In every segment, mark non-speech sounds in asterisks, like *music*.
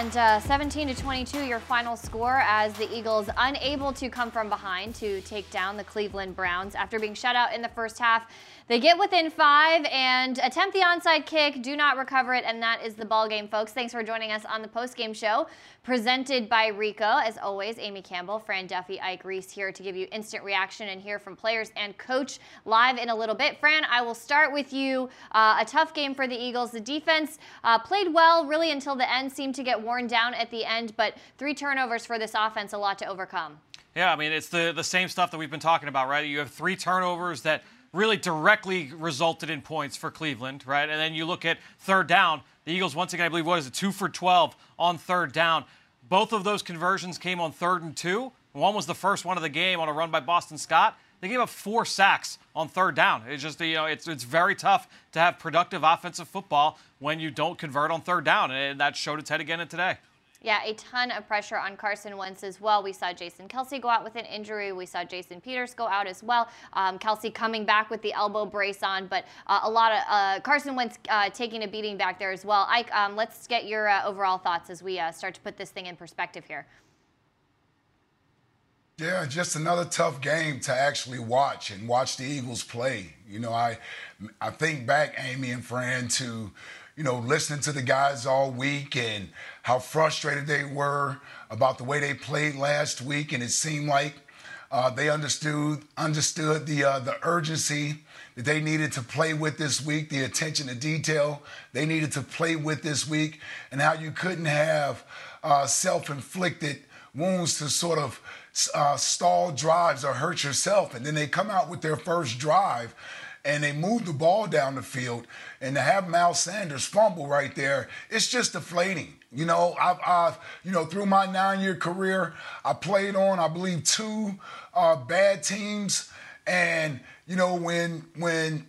And uh, 17 to 22, your final score as the Eagles unable to come from behind to take down the Cleveland Browns after being shut out in the first half. They get within five and attempt the onside kick, do not recover it, and that is the ball game, folks. Thanks for joining us on the post-game show presented by Rico. As always, Amy Campbell, Fran Duffy, Ike Reese here to give you instant reaction and hear from players and coach live in a little bit. Fran, I will start with you. Uh, a tough game for the Eagles. The defense uh, played well really until the end, seemed to get worn down at the end, but three turnovers for this offense, a lot to overcome. Yeah, I mean, it's the, the same stuff that we've been talking about, right? You have three turnovers that really directly resulted in points for Cleveland, right? And then you look at third down. The Eagles, once again, I believe, what is it, two for 12 on third down. Both of those conversions came on third and two. One was the first one of the game on a run by Boston Scott. They gave up four sacks on third down. It's just you know it's it's very tough to have productive offensive football when you don't convert on third down, and that showed its head again today. Yeah, a ton of pressure on Carson Wentz as well. We saw Jason Kelce go out with an injury. We saw Jason Peters go out as well. Um, Kelce coming back with the elbow brace on, but uh, a lot of uh, Carson Wentz uh, taking a beating back there as well. Ike, um, let's get your uh, overall thoughts as we uh, start to put this thing in perspective here. Yeah, just another tough game to actually watch and watch the Eagles play. You know, I I think back, Amy and Fran, to you know, listening to the guys all week and how frustrated they were about the way they played last week, and it seemed like uh, they understood understood the uh, the urgency that they needed to play with this week, the attention to detail they needed to play with this week, and how you couldn't have uh, self-inflicted wounds to sort of uh, stall drives or hurt yourself, and then they come out with their first drive and they move the ball down the field. And to have Miles Sanders fumble right there, it's just deflating. You know, I've, I've you know, through my nine-year career, I played on, I believe, two uh, bad teams, and you know, when when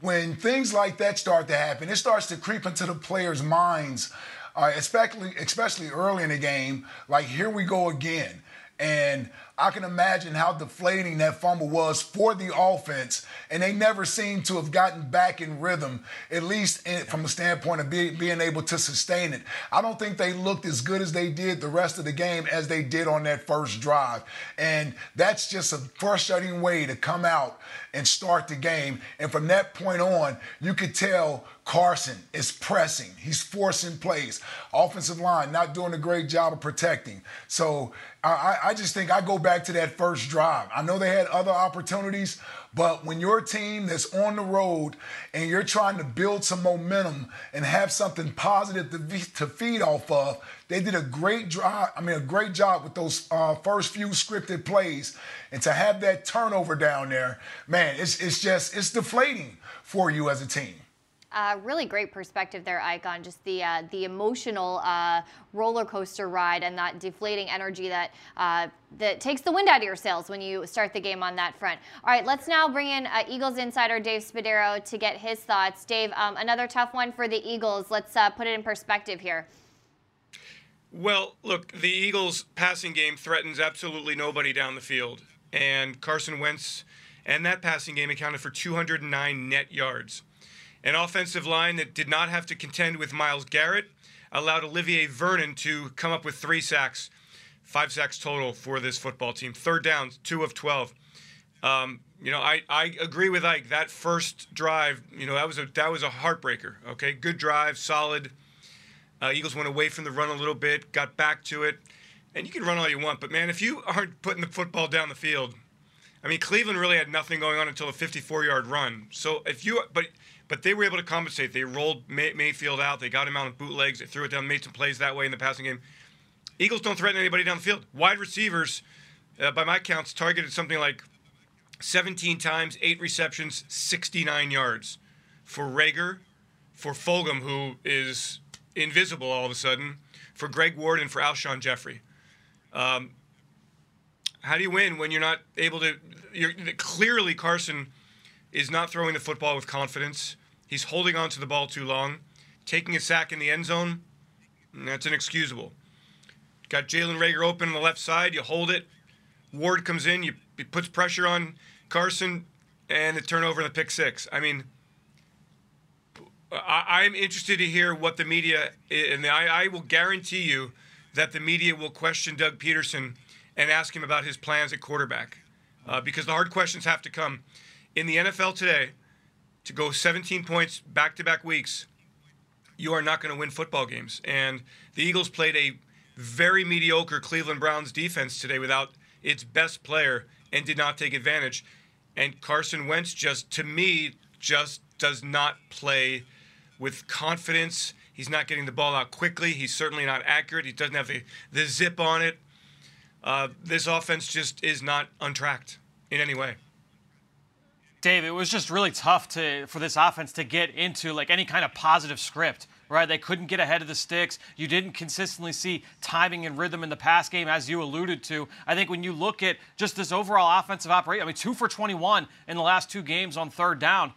when things like that start to happen, it starts to creep into the players' minds, uh, especially especially early in the game. Like here we go again, and I can imagine how deflating that fumble was for the offense, and they never seem to have gotten back in rhythm, at least in, from a standpoint of be, being able to sustain it. I don't think they looked as good as they did the rest of the game as they did on that first drive, and that's just a frustrating way to come out and start the game. And from that point on, you could tell Carson is pressing. He's forcing plays. Offensive line not doing a great job of protecting. So I, I just think I go back to that first drive. I know they had other opportunities, but when your team that's on the road and you're trying to build some momentum and have something positive to, to feed off of, they did a great job. I mean, a great job with those uh, first few scripted plays, and to have that turnover down there, man, it's it's just it's deflating for you as a team. Uh, really great perspective there, Icon. Just the uh, the emotional uh, roller coaster ride and that deflating energy that uh, that takes the wind out of your sails when you start the game on that front. All right, let's now bring in uh, Eagles insider Dave Spadaro to get his thoughts. Dave, um, another tough one for the Eagles. Let's uh, put it in perspective here. Well, look, the Eagles' passing game threatens absolutely nobody down the field, and Carson Wentz and that passing game accounted for 209 net yards. An offensive line that did not have to contend with Myles Garrett allowed Olivier Vernon to come up with three sacks, five sacks total for this football team. Third down, two of 12. Um, you know, I, I agree with Ike. That first drive, you know, that was a that was a heartbreaker. Okay, good drive, solid. Uh, Eagles went away from the run a little bit, got back to it, and you can run all you want, but man, if you aren't putting the football down the field, I mean, Cleveland really had nothing going on until a 54-yard run. So if you, but but they were able to compensate. They rolled May- Mayfield out. They got him out of bootlegs. They threw it down, made some plays that way in the passing game. Eagles don't threaten anybody down the field. Wide receivers, uh, by my counts, targeted something like 17 times, eight receptions, 69 yards. For Reagor, for Fulgham, who is invisible all of a sudden, for Greg Ward, and for Alshon Jeffery. Um, how do you win when you're not able to? You're clearly Carson is not throwing the football with confidence. He's holding on to the ball too long. Taking a sack in the end zone, that's inexcusable. Got Jalen Reagor open on the left side. You hold it. Ward comes in. You puts pressure on Carson, and the turnover and the pick six. I mean, I, am interested to hear what the media, and I, I will guarantee you that the media will question Doug Pederson and ask him about his plans at quarterback, uh, because the hard questions have to come. In the NFL today, to go 17 points back to back weeks, you are not going to win football games. And the Eagles played a very mediocre Cleveland Browns defense today without its best player and did not take advantage. And Carson Wentz just, to me, just does not play with confidence. He's not getting the ball out quickly. He's certainly not accurate. He doesn't have the, the zip on it. Uh, this offense just is not untracked in any way. Dave, it was just really tough to for this offense to get into like any kind of positive script right? They couldn't get ahead of the sticks. You didn't consistently see timing and rhythm in the pass game, as you alluded to. I think when you look at just this overall offensive operation, I mean, two for 21 in the last two games on third down.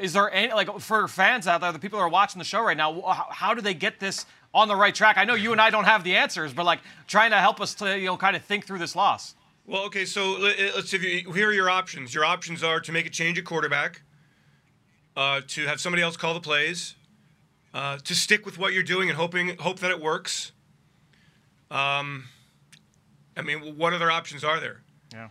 Is there any, like, for fans out there, the people that are watching the show right now, how, how do they get this on the right track? I know you and I don't have the answers, but like trying to help us to, you know, kind of think through this loss. Well, okay, so let's see. Here are your options. Your options are to make a change at quarterback, uh, to have somebody else call the plays, uh, to stick with what you're doing and hoping hope that it works. Um, I mean, what other options are there? Yeah.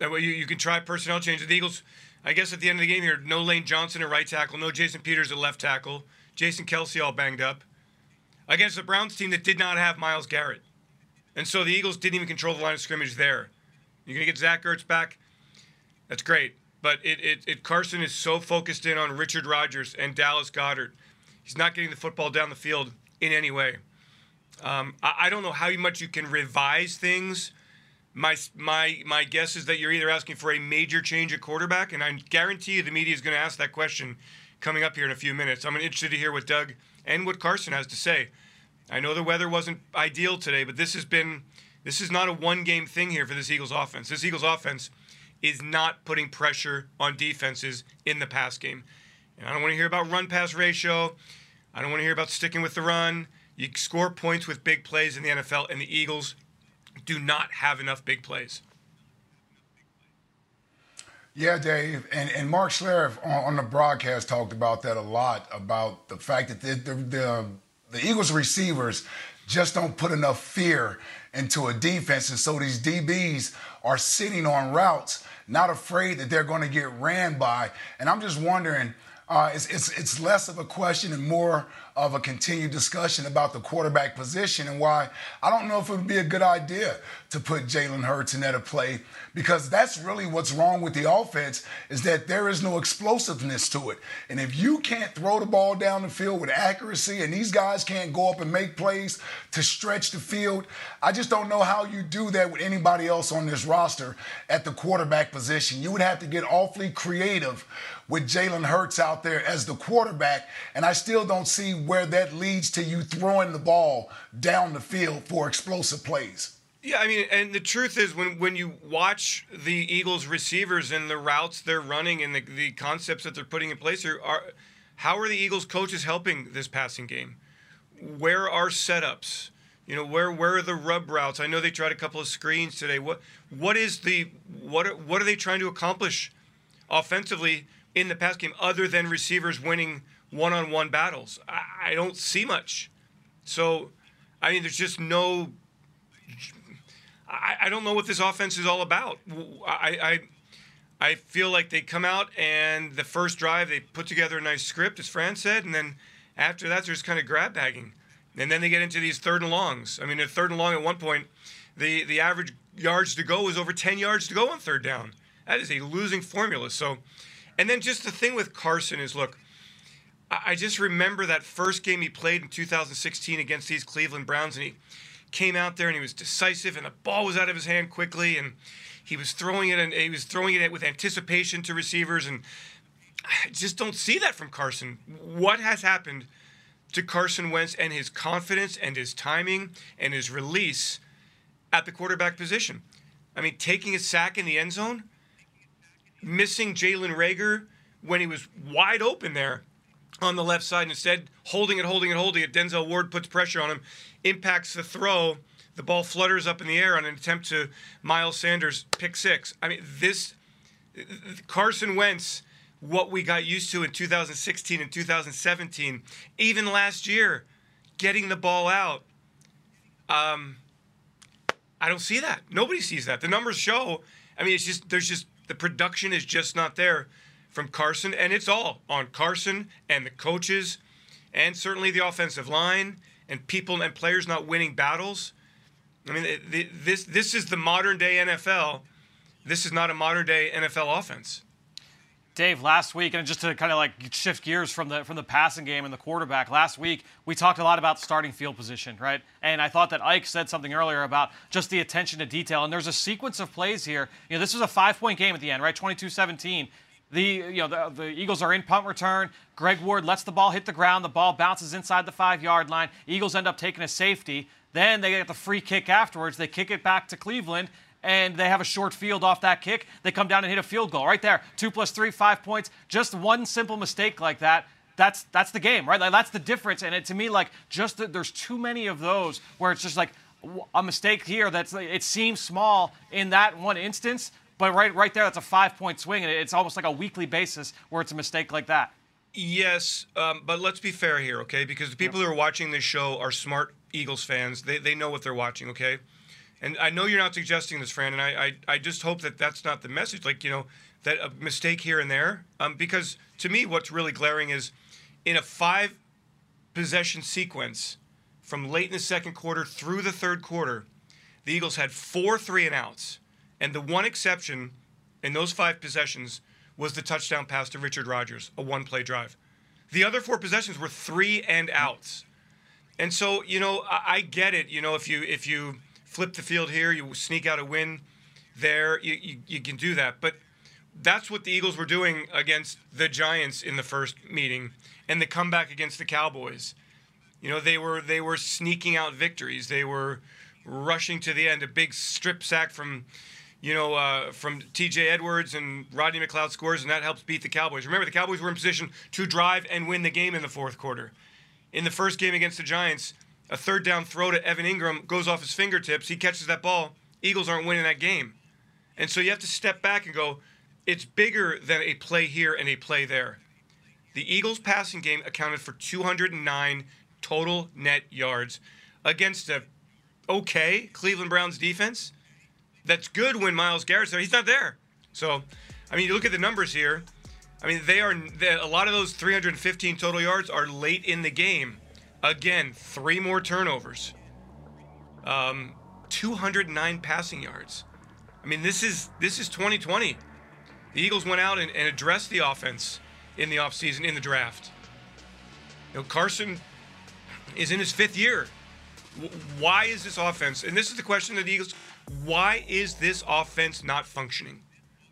That way you, you can try personnel change. The Eagles, I guess at the end of the game here, no Lane Johnson at right tackle, no Jason Peters at left tackle, Jason Kelce all banged up. Against the Browns team that did not have Myles Garrett. And so the Eagles didn't even control the line of scrimmage there. You're going to get Zach Ertz back. That's great. But it, it, it Carson is so focused in on Richard Rodgers and Dallas Goedert. He's not getting the football down the field in any way. Um, I, I, don't know how much you can revise things. My my my guess is that you're either asking for a major change at quarterback, and I guarantee you the media is going to ask that question coming up here in a few minutes. I'm interested to hear what Doug and what Carson has to say. I know the weather wasn't ideal today, but this has been this is not a one game thing here for this Eagles offense. This Eagles offense is not putting pressure on defenses in the pass game. And I don't want to hear about run pass ratio. I don't want to hear about sticking with the run. You score points with big plays in the NFL, and the Eagles do not have enough big plays. Yeah, Dave, and, and Mark Schlereth on, on the broadcast talked about that a lot about the fact that the, the, the, the Eagles receivers just don't put enough fear into a defense, and so these DBs are sitting on routes, not afraid that they're going to get ran by. And I'm just wondering uh, it's, it's, it's less of a question and more of a continued discussion about the quarterback position and why I don't know if it would be a good idea to put Jalen Hurts in that a play because that's really what's wrong with the offense is that there is no explosiveness to it. And if you can't throw the ball down the field with accuracy and these guys can't go up and make plays to stretch the field, I just don't know how you do that with anybody else on this roster at the quarterback position. You would have to get awfully creative with Jalen Hurts out there as the quarterback, and I still don't see where that leads to you throwing the ball down the field for explosive plays. Yeah, I mean, and the truth is, when when you watch the Eagles receivers and the routes they're running and the, the concepts that they're putting in place, are, are how are the Eagles coaches helping this passing game? Where are setups? You know, where where are the rub routes? I know they tried a couple of screens today. What what is the what are, what are they trying to accomplish offensively in the pass game other than receivers winning one-on-one battles. I, I don't see much. So, I mean, there's just no. I, I don't know what this offense is all about. I, I I feel like they come out and the first drive they put together a nice script, as Fran said, and then after that they're just kind of grab bagging, and then they get into these third and longs. I mean, at third and long at one point, the the average yards to go was over 10 yards to go on third down. That is a losing formula. So and then just the thing with Carson is look, I just remember that first game he played in 2016 against these Cleveland Browns, and he came out there and he was decisive, and the ball was out of his hand quickly, and he was throwing it and he was throwing it with anticipation to receivers, and I just don't see that from Carson. What has happened to Carson Wentz and his confidence and his timing and his release at the quarterback position? I mean, taking a sack in the end zone missing Jalen Reagor when he was wide open there on the left side. Instead, holding it, holding it, holding it. Denzel Ward puts pressure on him, impacts the throw. The ball flutters up in the air on an attempt to Miles Sanders pick six. I mean, this Carson Wentz what we got used to in 2016 and 2017, even last year, getting the ball out. Um, I don't see that. Nobody sees that. The numbers show. I mean, it's just there's just the production is just not there from Carson, and it's all on Carson and the coaches, and certainly the offensive line and people and players not winning battles. I mean, this this is the modern day NFL. This is not a modern day NFL offense. Dave, last week, and just to kind of like shift gears from the from the passing game and the quarterback, last week we talked a lot about starting field position, right? And I thought that Ike said something earlier about just the attention to detail. And there's a sequence of plays here. You know, this was a five-point game at the end, right? 22-17. The you know the, the Eagles are in punt return. Greg Ward lets the ball hit the ground. The ball bounces inside the five-yard line. Eagles end up taking a safety. Then they get the free kick afterwards. They kick it back to Cleveland, and they have a short field off that kick. They come down and hit a field goal right there. Two plus three, five points. Just one simple mistake like that. That's that's the game, right? Like, that's the difference. And it, to me, like just that there's too many of those where it's just like a mistake here that's it seems small in that one instance, but right right there, that's a five point swing, and it's almost like a weekly basis where it's a mistake like that. Yes, um, but let's be fair here, okay? Because the people yep. who are watching this show are smart Eagles fans. They, they know what they're watching, okay? And I know you're not suggesting this, Fran, and I, I, I just hope that that's not the message. Like, you know, that a mistake here and there. Um, because to me, what's really glaring is in a five possession sequence from late in the second quarter through the third quarter, the Eagles had four three and outs. And the one exception in those five possessions was the touchdown pass to Richard Rodgers, a one play drive. The other four possessions were three and outs. And so, you know, I, I get it. You know, if you if you flip the field here, you sneak out a win there, you, you, you can do that. But that's what the Eagles were doing against the Giants in the first meeting and the comeback against the Cowboys. You know, they were they were sneaking out victories. They were rushing to the end. A big strip sack from, you know, uh, from T.J. Edwards and Rodney McLeod scores, and that helps beat the Cowboys. Remember, the Cowboys were in position to drive and win the game in the fourth quarter. In the first game against the Giants, a third down throw to Evan Engram goes off his fingertips. He catches that ball. Eagles aren't winning that game. And so you have to step back and go, it's bigger than a play here and a play there. The Eagles' passing game accounted for 209 total net yards against a okay Cleveland Browns defense. That's good when Myles Garrett's there. He's not there. So, I mean, you look at the numbers here. I mean, they are a lot of those 315 total yards are late in the game. Again, three more turnovers. Um, 209 passing yards. I mean, this is this is 2020. The Eagles went out and, and addressed the offense in the offseason in the draft. You know, Carson is in his fifth year. Why is this offense? And this is the question of the Eagles. Why is this offense not functioning?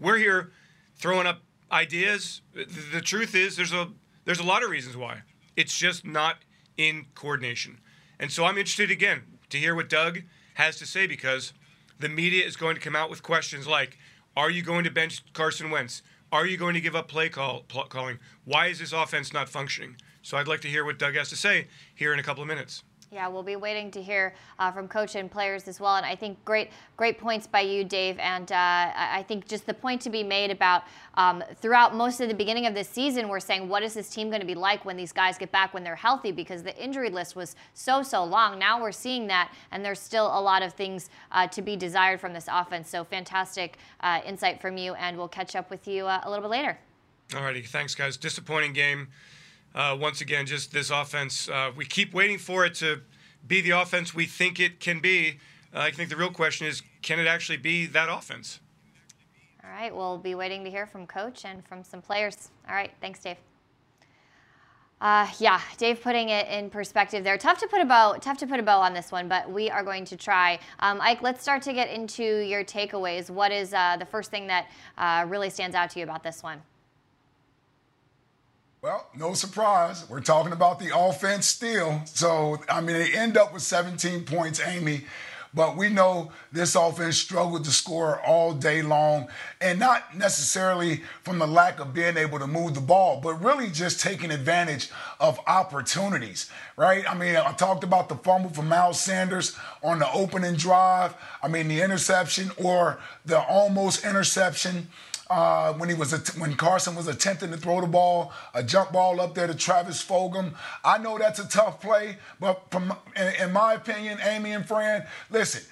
We're here throwing up ideas. The truth is, there's a there's a lot of reasons why. It's just not in coordination. And so I'm interested again to hear what Doug has to say because the media is going to come out with questions like, "Are you going to bench Carson Wentz? Are you going to give up play call calling? Why is this offense not functioning?" So I'd like to hear what Doug has to say here in a couple of minutes. Yeah, we'll be waiting to hear uh, from coach and players as well. And I think great, great points by you, Dave. And uh, I think just the point to be made about um, throughout most of the beginning of this season, we're saying, what is this team going to be like when these guys get back when they're healthy? Because the injury list was so, so long. Now we're seeing that, and there's still a lot of things uh, to be desired from this offense. So fantastic uh, insight from you, and we'll catch up with you uh, a little bit later. All righty, thanks, guys. Disappointing game uh, once again, just this offense. Uh, we keep waiting for it to be the offense we think it can be. Uh, I think the real question is, can it actually be that offense? All right, we'll be waiting to hear from coach and from some players. All right, thanks, Dave. Uh, yeah, Dave putting it in perspective there. Tough to put a bow, tough to put a bow on this one, but we are going to try. Um, Ike, let's start to get into your takeaways. What is uh, the first thing that uh, really stands out to you about this one? Well, no surprise. We're talking about the offense still. So, I mean, they end up with 17 points, Amy. But we know this offense struggled to score all day long, and not necessarily from the lack of being able to move the ball, but really just taking advantage of opportunities, right? I mean, I talked about the fumble from Miles Sanders on the opening drive. I mean, the interception or the almost interception uh, when he was when Carson was attempting to throw the ball, a jump ball up there to Travis Fulgham. I know that's a tough play, but from in, in my opinion, Amy and Fran, listen,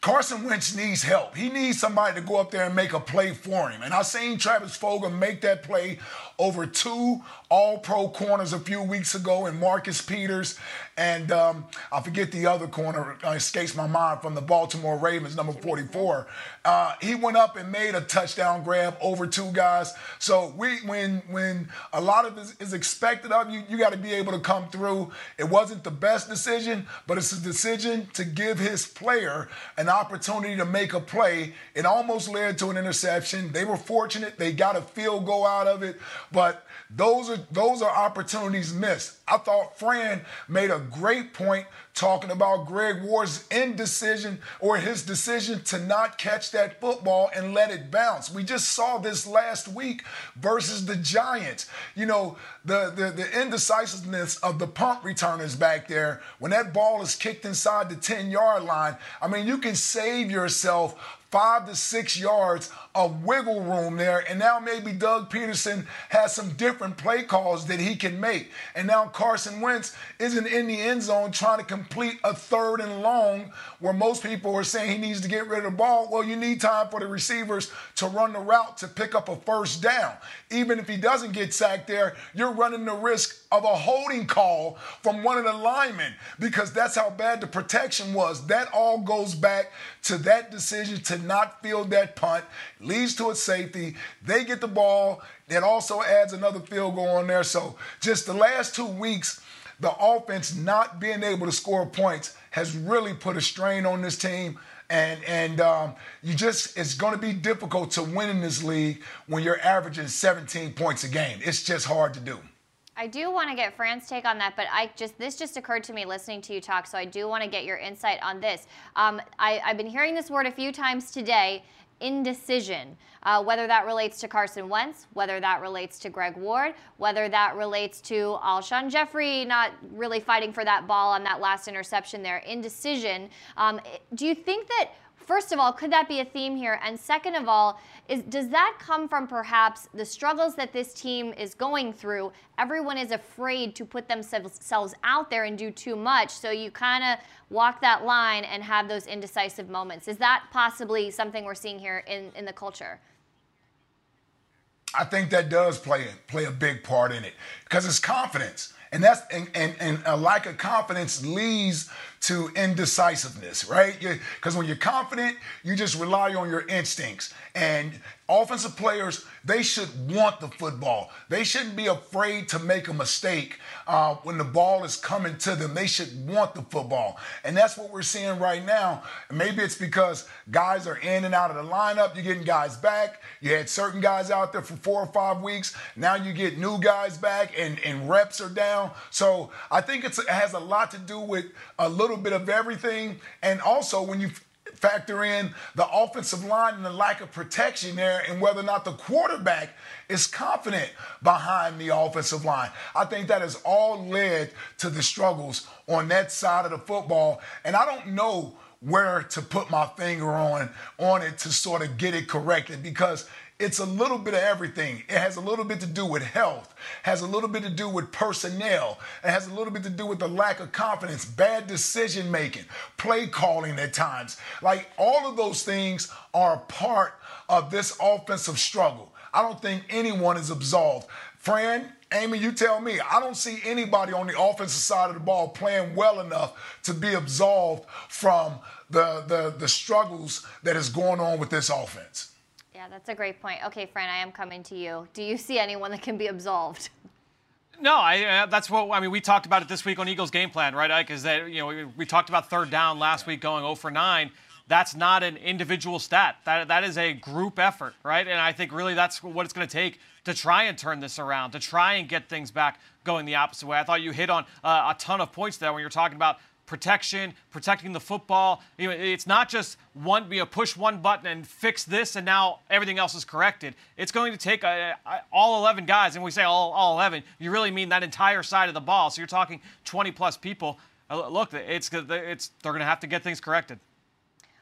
Carson Wentz needs help. He needs somebody to go up there and make a play for him. And I seen Travis Fulgham make that play over two all pro corners a few weeks ago and Marcus Peters. And um, I forget the other corner, uh, escapes my mind from the Baltimore Ravens, number 44. Uh, he went up and made a touchdown grab over two guys. So we, when when a lot of this is expected of you, you got to be able to come through. It wasn't the best decision, but it's a decision to give his player an opportunity to make a play. It almost led to an interception. They were fortunate; they got a field goal out of it, but those are those are opportunities missed. I thought Fran made a great point talking about Greg Ward's indecision or his decision to not catch that football and let it bounce. We just saw this last week versus the Giants. You know, the, the, the indecisiveness of the punt returners back there when that ball is kicked inside the 10 yard line. I mean, you can save yourself five to six yards of wiggle room there. And now maybe Doug Pederson has some different play calls that he can make. And now Carson Wentz isn't in the end zone trying to complete a third and long where most people are saying he needs to get rid of the ball. Well, you need time for the receivers to run the route to pick up a first down. Even if he doesn't get sacked there, you're running the risk of a holding call from one of the linemen because that's how bad the protection was. That all goes back to that decision to not field that punt, leads to a safety. They get the ball. It also adds another field goal on there. So just the last two weeks, the offense not being able to score points has really put a strain on this team. And and um, you just it's going to be difficult to win in this league when you're averaging 17 points a game. It's just hard to do. I do want to get Fran's take on that, but I just this just occurred to me listening to you talk, so I do want to get your insight on this. Um, I, have been hearing this word a few times today, indecision. Uh, whether that relates to Carson Wentz, whether that relates to Greg Ward, whether that relates to Alshon Jeffery not really fighting for that ball on that last interception there, indecision. Um, do you think that First of all, could that be a theme here? And second of all, is does that come from perhaps the struggles that this team is going through? Everyone is afraid to put themselves out there and do too much, so you kind of walk that line and have those indecisive moments. Is that possibly something we're seeing here in, in the culture? I think that does play play a big part in it because it's confidence. And that's and, and, and a lack of confidence leads to indecisiveness, right? Because when you're confident, you just rely on your instincts. And offensive players, they should want the football. They shouldn't be afraid to make a mistake uh, when the ball is coming to them. They should want the football. And that's what we're seeing right now. Maybe it's because guys are in and out of the lineup. You're getting guys back. You had certain guys out there for four or five weeks. Now you get new guys back and, and reps are down. So I think it has a lot to do with a little bit of everything. And also when you factor in the offensive line and the lack of protection there and whether or not the quarterback is confident behind the offensive line. I think that has all led to the struggles on that side of the football. And I don't know where to put my finger on on it to sort of get it corrected because it's a little bit of everything. It has a little bit to do with health, has a little bit to do with personnel, it has a little bit to do with the lack of confidence, bad decision making, play calling at times. Like all of those things are part of this offensive struggle. I don't think anyone is absolved. Fran, Amy, you tell me. I don't see anybody on the offensive side of the ball playing well enough to be absolved from the, the, the struggles that is going on with this offense. Yeah, that's a great point. Okay, Fran, I am coming to you. Do you see anyone that can be absolved? No, I, uh, that's what I mean. We talked about it this week on Eagles game plan, right? Because that you know we, we, talked about third down last week, going 0 for 9. That's not an individual stat. That that is a group effort, right? And I think really that's what it's going to take to try and turn this around, to try and get things back going the opposite way. I thought you hit on uh, a ton of points there when you're talking about protection, protecting the football. You know, it's not just one, you know, push one button and fix this, and now everything else is corrected. It's going to take a, a, all 11 guys, and we say all, all 11, you really mean that entire side of the ball. So you're talking 20 plus people. Uh, look, it's, it's they're going to have to get things corrected.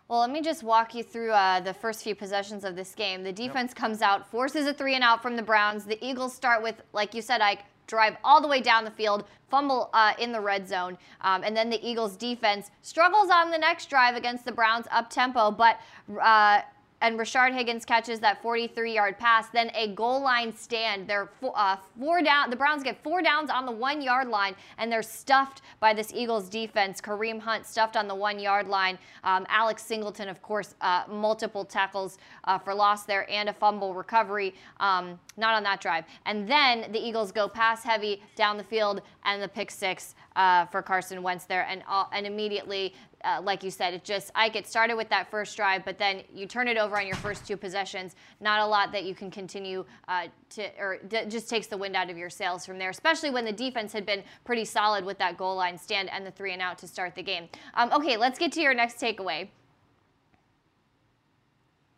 Well, let me just walk you through uh, the first few possessions of this game. The defense yep. comes out, forces a three and out from the Browns. The Eagles start with, like you said, Ike, drive all the way down the field, fumble uh, in the red zone, um, and then the Eagles defense struggles on the next drive against the Browns up tempo, but uh, and Rashard Higgins catches that 43-yard pass. Then a goal line stand. They're four, uh, four down. The Browns get four downs on the one-yard line, and they're stuffed by this Eagles defense. Kareem Hunt stuffed on the one-yard line. Um, Alex Singleton, of course, uh, multiple tackles uh, for loss there and a fumble recovery. Um, not on that drive. And then the Eagles go pass heavy down the field, and the pick six uh, for Carson Wentz there, and and immediately uh, like you said, it just I get started with that first drive, but then you turn it over on your first two possessions. Not a lot that you can continue uh, to, or d- just takes the wind out of your sails from there. Especially when the defense had been pretty solid with that goal line stand and the three and out to start the game. Um, okay, let's get to your next takeaway.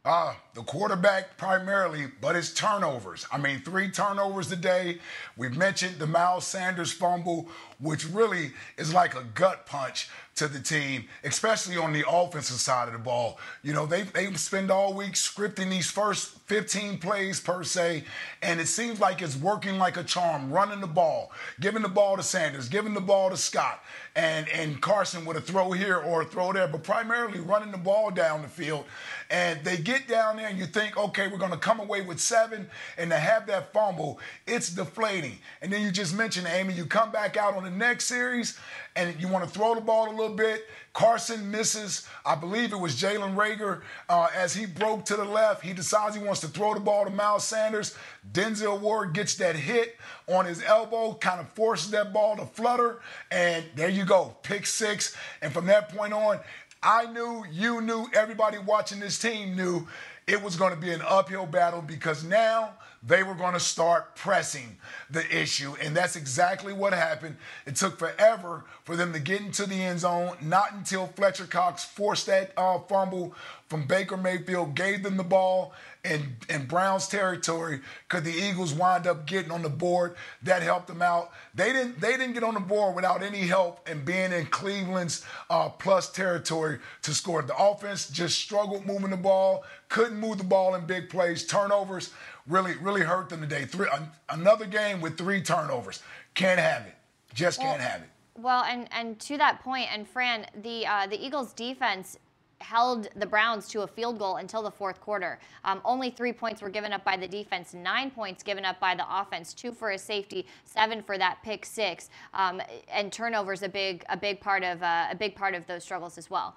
Uh, the quarterback primarily, but it's turnovers. I mean, three turnovers today. We've mentioned the Miles Sanders fumble, which really is like a gut punch to the team, especially on the offensive side of the ball. You know, they, they spend all week scripting these first 15 plays per se, and it seems like it's working like a charm, running the ball, giving the ball to Sanders, giving the ball to Scott, and, and Carson with a throw here or a throw there, but primarily running the ball down the field. And they get down there and you think, okay, we're going to come away with seven, and to have that fumble, it's deflating. And then you just mentioned, Amy, you come back out on the next series and you want to throw the ball a little bit. Carson misses, I believe it was Jalen Reagor uh, as he broke to the left. He decides he wants to throw the ball to Miles Sanders. Denzel Ward gets that hit on his elbow, kind of forces that ball to flutter, and there you go, pick six. And from that point on, I knew, you knew, everybody watching this team knew it was going to be an uphill battle because now they were going to start pressing the issue. And that's exactly what happened. It took forever for them to get into the end zone. Not until Fletcher Cox forced that uh, fumble from Baker Mayfield, gave them the ball in, in Browns territory, could the Eagles wind up getting on the board. That helped them out. They didn't they didn't get on the board without any help and being in Cleveland's uh, plus territory to score. The offense just struggled moving the ball, couldn't move the ball in big plays, turnovers really, really hurt them today. Three, another game with three turnovers. Can't have it. Just can't well, have it. Well, and and to that point, and Fran, the uh, the Eagles' defense held the Browns to a field goal until the fourth quarter. Um, only three points were given up by the defense, nine points given up by the offense, two for a safety, seven for that pick six, um, and turnovers a big a big part of uh, a big part of those struggles as well.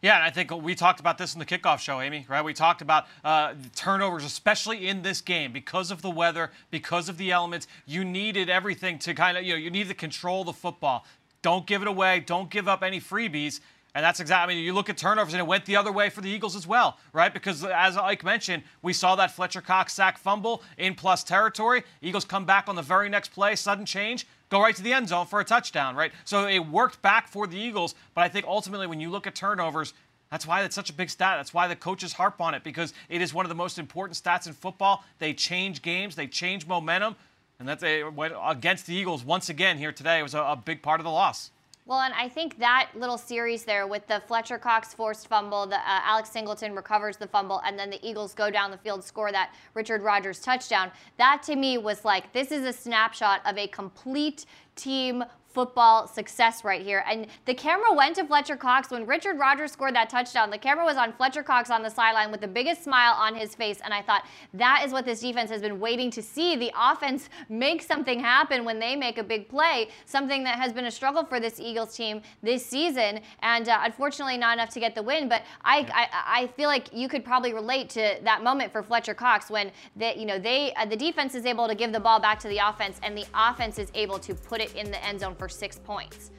Yeah, and I think we talked about this in the kickoff show, Amy, right? We talked about uh, turnovers, especially in this game, because of the weather, because of the elements. You needed everything to kind of, you know, you needed to control the football. Don't give it away. Don't give up any freebies. And that's exactly, I mean, you look at turnovers and it went the other way for the Eagles as well, right? Because as Ike mentioned, we saw that Fletcher Cox sack fumble in plus territory. Eagles come back on the very next play, sudden change go right to the end zone for a touchdown, right? So it worked back for the Eagles, but I think ultimately when you look at turnovers, that's why it's such a big stat. That's why the coaches harp on it because it is one of the most important stats in football. They change games, they change momentum, and that's a, against the Eagles once again here today. It was a, a big part of the loss. Well, and I think that little series there with the Fletcher Cox forced fumble, the uh, Alex Singleton recovers the fumble, and then the Eagles go down the field, score that Richard Rodgers touchdown. That to me was like, this is a snapshot of a complete team football success right here. And the camera went to Fletcher Cox when Richard Rodgers scored that touchdown. The camera was on Fletcher Cox on the sideline with the biggest smile on his face. And I thought that is what this defense has been waiting to see. The offense *laughs* make something happen when they make a big play, something that has been a struggle for this Eagles team this season. And uh, unfortunately, not enough to get the win. But I, I, I, feel like you could probably relate to that moment for Fletcher Cox when they, you know, they, uh, the defense is able to give the ball back to the offense and the offense is able to put it in the end zone for six points.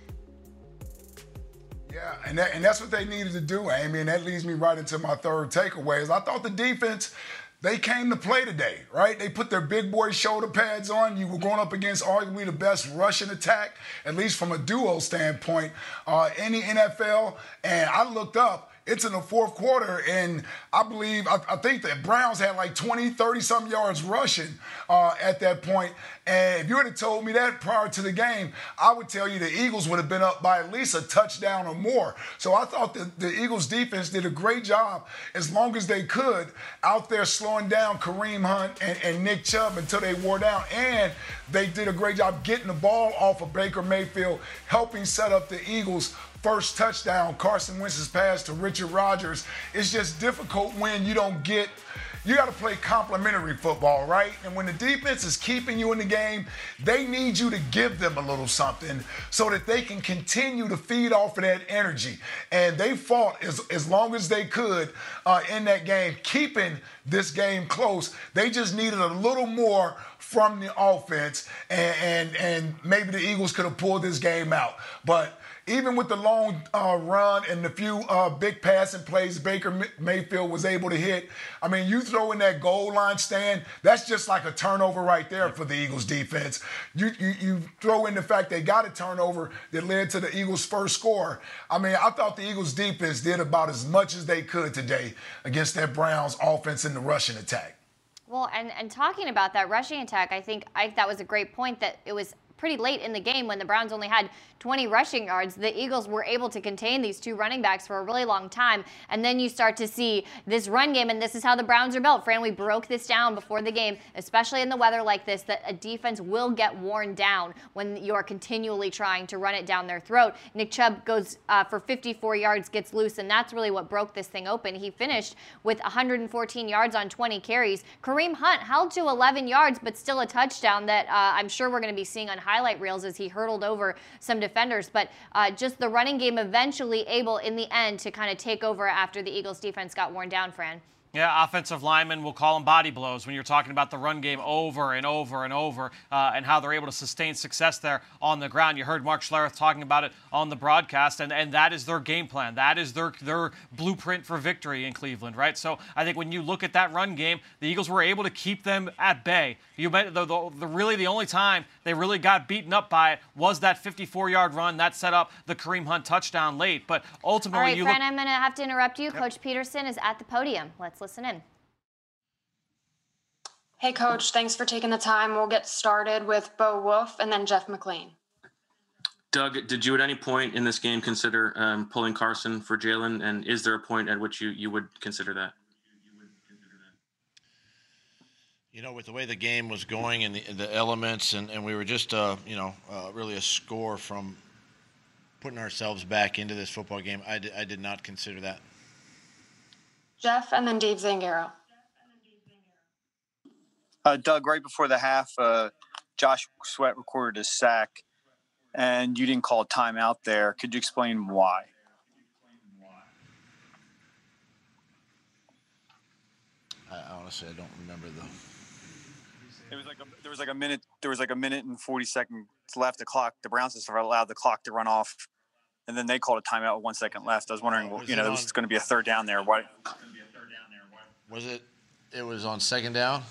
Yeah, and, that, and that's what they needed to do, Amy. And that leads me right into my third takeaway is I thought the defense, they came to play today, right? They put their big boy shoulder pads on. You were going up against arguably the best rushing attack, at least from a duo standpoint, uh, in the NFL. And I looked up it's in the fourth quarter, and I believe, I, I think that Browns had like 20, 30 some yards rushing uh, at that point. And if you would have told me that prior to the game, I would tell you the Eagles would have been up by at least a touchdown or more. So I thought that the Eagles defense did a great job as long as they could out there slowing down Kareem Hunt and, and Nick Chubb until they wore down. And they did a great job getting the ball off of Baker Mayfield, helping set up the Eagles first touchdown, Carson Wentz's pass to Richard Rodgers. It's just difficult when you don't get you got to play complementary football, right? And when the defense is keeping you in the game, they need you to give them a little something so that they can continue to feed off of that energy. And they fought as, as long as they could uh, in that game, keeping this game close. They just needed a little more from the offense, and, and, and maybe the Eagles could have pulled this game out. But even with the long uh, run and the few uh, big passing plays Baker Mayfield was able to hit, I mean, you throw in that goal line stand, that's just like a turnover right there for the Eagles defense. You, you, you throw in the fact they got a turnover that led to the Eagles' first score. I mean, I thought the Eagles defense did about as much as they could today against that Browns offense in the rushing attack. Well, and, and talking about that rushing attack, I think I, that was a great point that it was pretty late in the game when the Browns only had 20 rushing yards, the Eagles were able to contain these two running backs for a really long time. And then you start to see this run game, and this is how the Browns are built. Fran, we broke this down before the game, especially in the weather like this, that a defense will get worn down when you're continually trying to run it down their throat. Nick Chubb goes uh, for 54 yards, gets loose, and that's really what broke this thing open. He finished with 114 yards on 20 carries. Kareem Hunt held to 11 yards, but still a touchdown that uh, I'm sure we're going to be seeing on highlight reels as he hurdled over some defenders. But uh, just the running game eventually able in the end to kind of take over after the Eagles defense got worn down, Fran. Yeah, offensive linemen will call them body blows when you're talking about the run game over and over and over uh, and how they're able to sustain success there on the ground. You heard Mark Schlereth talking about it on the broadcast, and, and that is their game plan. That is their, their blueprint for victory in Cleveland, right? So I think when you look at that run game, the Eagles were able to keep them at bay. You bet the, the, the really the only time they really got beaten up by it was that 54-yard run that set up the Kareem Hunt touchdown late. But ultimately, All right, you Fran, look- I'm going to have to interrupt you. Yep. Coach Pederson is at the podium. Let's listen in. Hey, Coach, thanks for taking the time. We'll get started with Bo Wulf and then Jeff McLane. Doug, did you at any point in this game consider um, pulling Carson for Jalen? And is there a point at which you, you would consider that? You know, with the way the game was going and the, the elements, and, and we were just, uh, you know, uh, really a score from putting ourselves back into this football game, I, I did not consider that. Jeff and then Dave Zangaro. Uh, Doug, right before the half, uh, Josh Sweat recorded a sack, and you didn't call a timeout there. Could you explain why? I, honestly, I don't remember the. It was like a, there was like a minute. There was like a minute and forty seconds left. The clock. The Browns just allowed the clock to run off, and then they called a timeout with one second left. I was wondering, was you know, this is going to be a third down there. Why? Was it? It was on second down.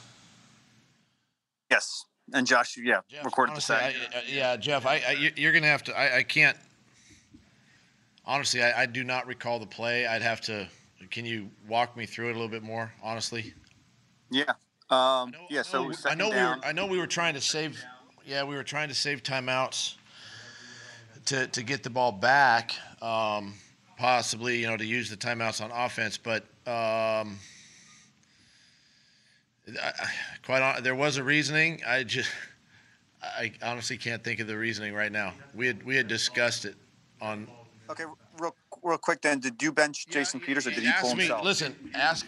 Yes, and Josh, yeah, Jeff, recorded honestly, the second. I, yeah, Jeff, I, I, you're going to have to. I, I can't. Honestly, I, I do not recall the play. I'd have to. Can you walk me through it a little bit more, honestly? Yeah. Um, know, yeah. So I know, we were. I know we were trying to save. Yeah, we were trying to save timeouts to to get the ball back. Um, possibly, you know, to use the timeouts on offense, but. Um, I, quite on, there was a reasoning. I just, I honestly can't think of the reasoning right now. We had we had discussed it on. Okay, real real quick then. Did you bench Jason Peters or did he pull me, himself? Listen, ask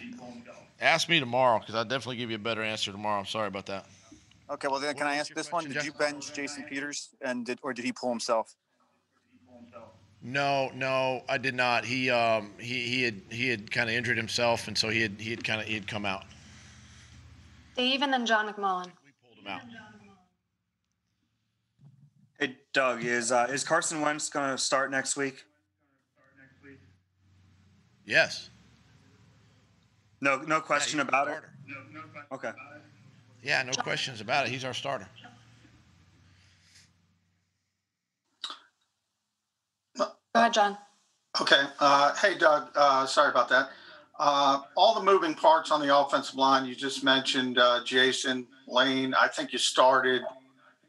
ask me tomorrow because I'll definitely give you a better answer tomorrow. I'm sorry about that. Okay, well then, can I ask this one? Did you bench Jason Peters and did or did he pull himself? No, no, I did not. He um he he had he had kind of injured himself, and so he had he had kind of he had come out. Dave and then John McMullen. We pulled him out. Hey, Doug, is uh, is Carson Wentz going to start next week? Yes. No, no question yeah, about it. No, no okay. Yeah, no questions about it. He's our starter. Go ahead, John. Okay. Uh, hey, Doug. Uh, sorry about that. Uh, all the moving parts on the offensive line, you just mentioned uh, Jason Lane. I think you started.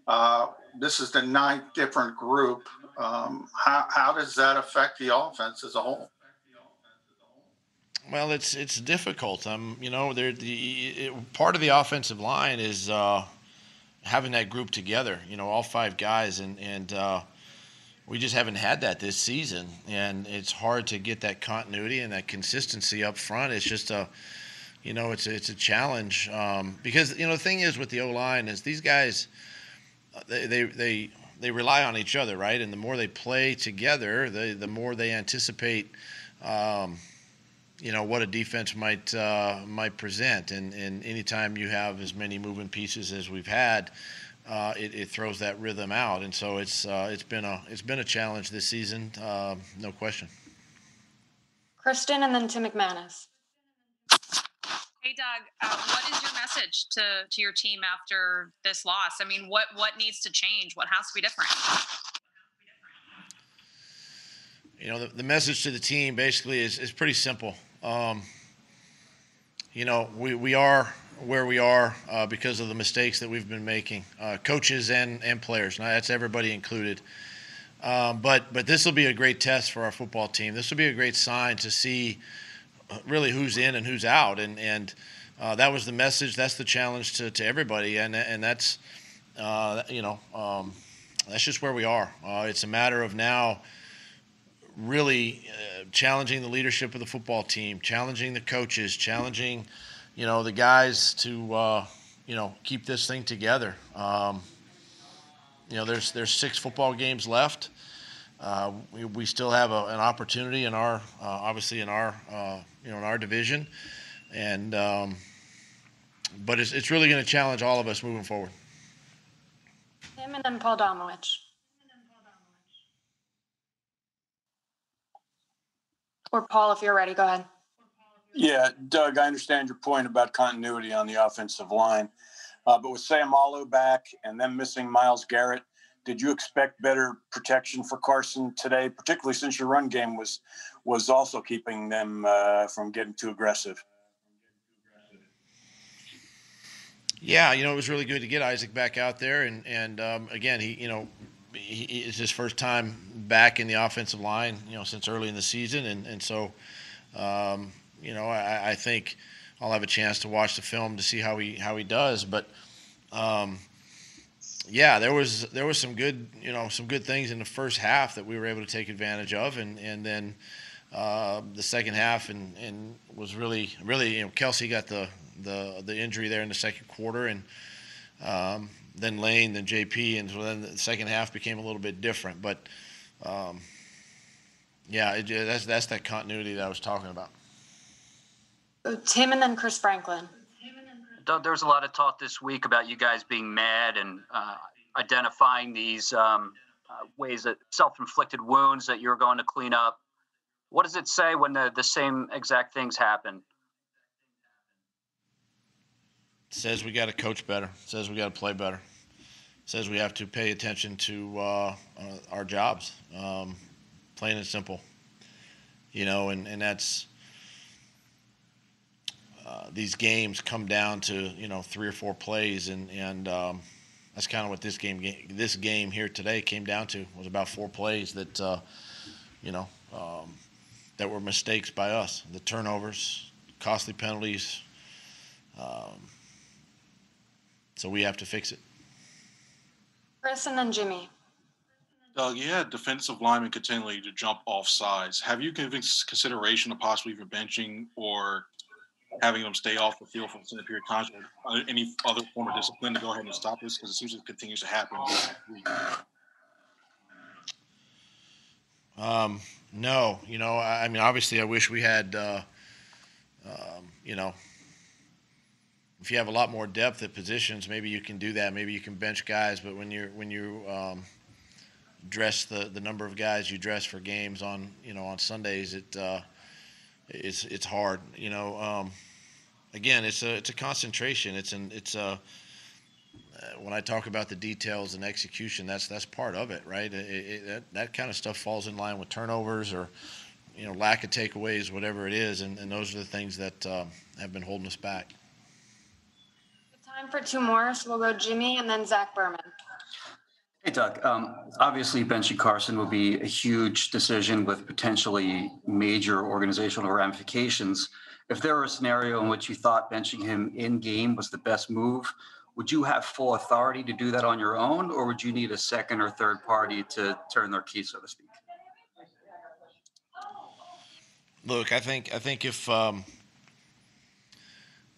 Uh, this is the ninth different group. Um, how, how does that affect the offense as a whole? Well, it's it's difficult. Um, you know, the it, part of the offensive line is uh, having that group together. You know, all five guys, and and uh, we just haven't had that this season, and it's hard to get that continuity and that consistency up front. It's just a, you know, it's it's a challenge um, because you know the thing is with the O line is these guys, uh, they they they they rely on each other, right? And the more they play together, the the more they anticipate. Um, you know what a defense might uh, might present, and and anytime you have as many moving pieces as we've had, uh, it, it, throws that rhythm out, and so it's uh, it's been a it's been a challenge this season, uh, no question. Kristen, and then Tim McManus. Hey, Doug, uh, what is your message to to your team after this loss? I mean, what what needs to change? What has to be different? You know, the, the message to the team basically is is pretty simple. Um, you know, we, we are where we are uh, because of the mistakes that we've been making, uh, coaches and, and players. Now, that's everybody included. Um, but but this will be a great test for our football team. This will be a great sign to see uh, really who's in and who's out. And and uh, that was the message. That's the challenge to, to everybody. And and that's uh, you know um, that's just where we are. Uh, it's a matter of now really uh, challenging the leadership of the football team, challenging the coaches, challenging, you know, the guys to, uh, you know, keep this thing together. Um, you know, there's there's six football games left. Uh, we, we still have a, an opportunity in our, uh, obviously in our, uh, you know, in our division, and um, but it's it's really going to challenge all of us moving forward. Him and then Paul Domowitch. Or Paul, if you're ready, go ahead. Yeah, Doug, I understand your point about continuity on the offensive line. Uh, but with Sam Seumalo back and them missing Myles Garrett, did you expect better protection for Carson today, particularly since your run game was was also keeping them uh, from getting too aggressive? Yeah, you know it was really good to get Isaac back out there, and and um, again he you know he, it's his first time back in the offensive line, you know, since early in the season, and and so, um, you know, I, I, think I'll have a chance to watch the film to see how he how he does. But, um, yeah, there was there was some good you know some good things in the first half that we were able to take advantage of, and and then. Uh, the second half and, and was really really you know Kelce got the, the the injury there in the second quarter and um, then Lane, then JP, and so then the second half became a little bit different. But um, yeah, it, that's that's that continuity that I was talking about. Tim and then Chris Franklin. Doug, there was a lot of talk this week about you guys being mad and uh, identifying these um, uh, ways that self-inflicted wounds that you're going to clean up. What does it say when the, the same exact things happen? Says we got to coach better. says we got to play better. says we have to pay attention to uh, uh, our jobs, um, plain and simple. You know, and and that's uh, these games come down to you know three or four plays, and and um, that's kind of what this game this game here today came down to was about four plays that uh, you know um, that were mistakes by us, the turnovers, costly penalties. Um, so we have to fix it. Chris and then Jimmy. Doug, you had defensive linemen continually to jump off sides. Have you given consideration of possibly even benching or having them stay off the field for a extended period of time? Or any other form of discipline to go ahead and stop this? Because it seems it continues to happen. Um, no, you know, I, I, mean, obviously, I wish we had, uh, um, you know, if you have a lot more depth at positions, maybe you can do that. Maybe you can bench guys, but when you're when you um, dress the the number of guys you dress for games on you know on Sundays, it uh, it's it's hard. You know, um, again, it's a it's a concentration. It's an it's a uh, when I talk about the details and execution, that's that's part of it, right? It, it, that that kind of stuff falls in line with turnovers or you know, lack of takeaways, whatever it is, and, and those are the things that uh, have been holding us back. Time for two more, so we'll go Jimmy and then Zach Berman. Hey, Doug. Um, obviously, benching Carson will be a huge decision with potentially major organizational ramifications. If there were a scenario in which you thought benching him in game was the best move, would you have full authority to do that on your own, or would you need a second or third party to turn their key, so to speak? Look, I think I think if um,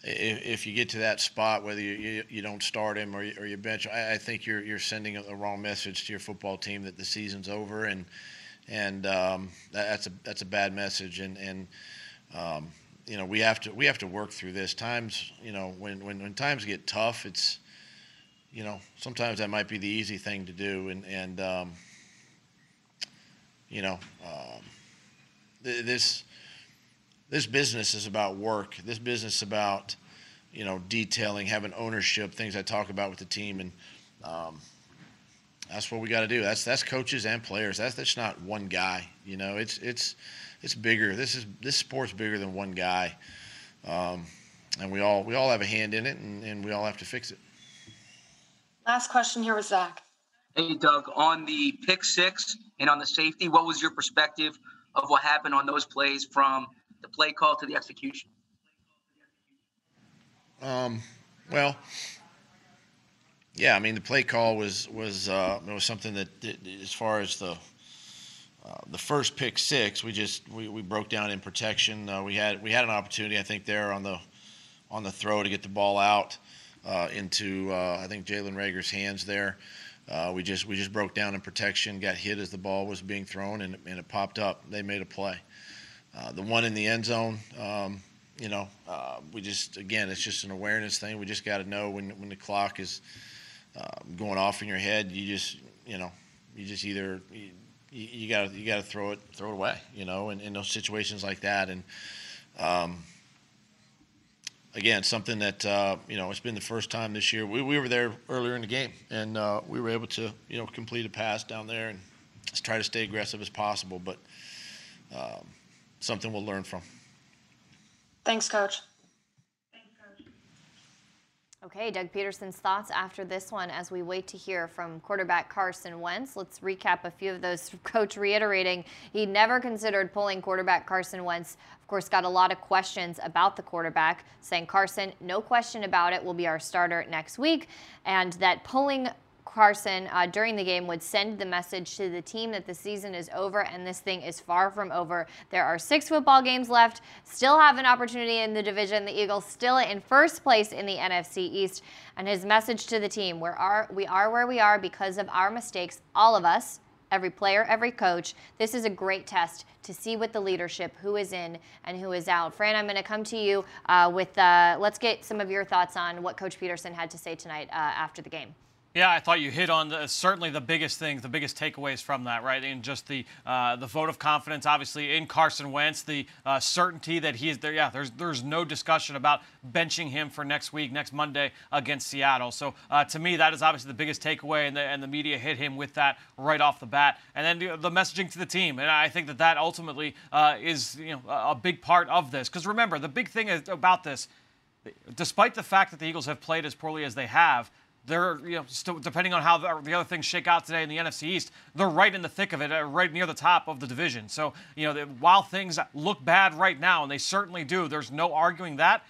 if, if you get to that spot, whether you, you, you don't start him or you, or you bench, I, I think you're you're sending a, wrong message to your football team that the season's over, and and um, that, that's a that's a bad message, and and um, you know we have to we have to work through this. Times you know when when when times get tough, it's you know sometimes that might be the easy thing to do, and and um, you know um, this this business is about work. This business is about, you know, detailing, having ownership, things I talk about with the team, and um, that's what we got to do. That's that's coaches and players. That's that's not one guy. You know, it's it's it's bigger. This is this sport's bigger than one guy, um, and we all we all have a hand in it, and, and we all have to fix it. Last question here with Zach. Hey, Doug, on the pick six and on the safety, what was your perspective of what happened on those plays from the play call to the execution? Um, well, yeah, I mean the play call was was uh, was something that, as far as the uh, the first pick six, we just we, we broke down in protection. Uh, we had we had an opportunity, I think, there on the on the throw to get the ball out uh, into uh, I think Jalen Reagor's hands there. Uh, we just we just broke down in protection, got hit as the ball was being thrown, and, and it popped up. They made a play. Uh, the one in the end zone, um, you know, uh, we just again, it's just an awareness thing. We just got to know when when the clock is uh, going off in your head. You just you know, you just either you, got to you got to throw it throw it away. You know, in, in those situations like that, and um, again, something that uh, you know it's been the first time this year. We, we were there earlier in the game, and uh, we were able to you know complete a pass down there and try to stay aggressive as possible. But um, something we'll learn from. Thanks, Coach. Okay, Doug Pederson's thoughts after this one as we wait to hear from quarterback Carson Wentz. Let's recap a few of those. *laughs* Coach reiterating he never considered pulling quarterback Carson Wentz. Of course, got a lot of questions about the quarterback, saying Carson, no question about it, will be our starter next week, and that pulling Carson uh, during the game would send the message to the team that the season is over and this thing is far from over. There are six football games left, still have an opportunity in the division. The Eagles still in first place in the NFC East. And his message to the team, we are, we are where we are because of our mistakes, all of us, every player, every coach. This is a great test to see what the leadership, who is in and who is out. Fran, I'm going to come to you uh, with, uh, let's get some of your thoughts on what Coach Pederson had to say tonight uh, after the game. Yeah, I thought you hit on the, certainly the biggest things, the biggest takeaways from that, right? And just the uh, the vote of confidence, obviously, in Carson Wentz, the uh, certainty that he is there. Yeah, there's there's no discussion about benching him for next week, next Monday against Seattle. So uh, to me, that is obviously the biggest takeaway, and the and the media hit him with that right off the bat. And then the, messaging to the team, and I think that that ultimately uh, is you know a big part of this. Because remember, the big thing is, about this, despite the fact that the Eagles have played as poorly as they have they're, you know, still depending on how the, the, other things shake out today in the NFC East, they're right in the thick of it, uh, right near the top of the division. So, you know, the, while things look bad right now, and they certainly do, there's no arguing that.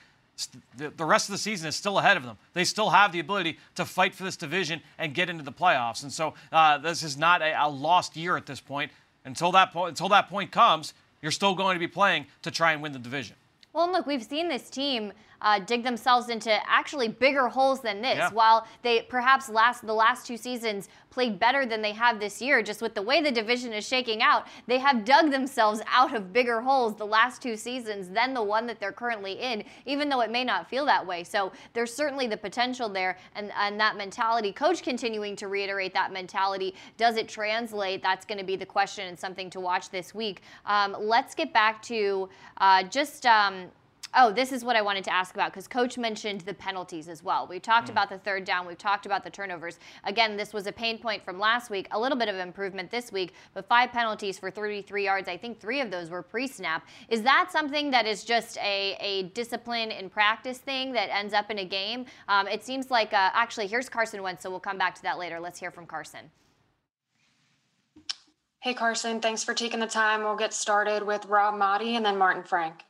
The, rest of the season is still ahead of them. They still have the ability to fight for this division and get into the playoffs. And so, uh, this is not a, a lost year at this point. Until that point, until that point comes, you're still going to be playing to try and win the division. Well, look, we've seen this team uh, dig themselves into actually bigger holes than this. Yeah. While they perhaps last the last two seasons played better than they have this year, just with the way the division is shaking out, they have dug themselves out of bigger holes the last two seasons than the one that they're currently in, even though it may not feel that way. So there's certainly the potential there, and, and that mentality. Coach continuing to reiterate that mentality. Does it translate? That's going to be the question and something to watch this week. Um, let's get back to uh, just. Um, Oh, this is what I wanted to ask about because Coach mentioned the penalties as well. We talked mm. about the third down, we've talked about the turnovers. Again, this was a pain point from last week, a little bit of improvement this week, but five penalties for 33 yards. I think three of those were pre snap. Is that something that is just a, a discipline in practice thing that ends up in a game? Um, it seems like, uh, actually, here's Carson Wentz, so we'll come back to that later. Let's hear from Carson. Hey, Carson, thanks for taking the time. We'll get started with Rob Maaddi and then Martin Frank.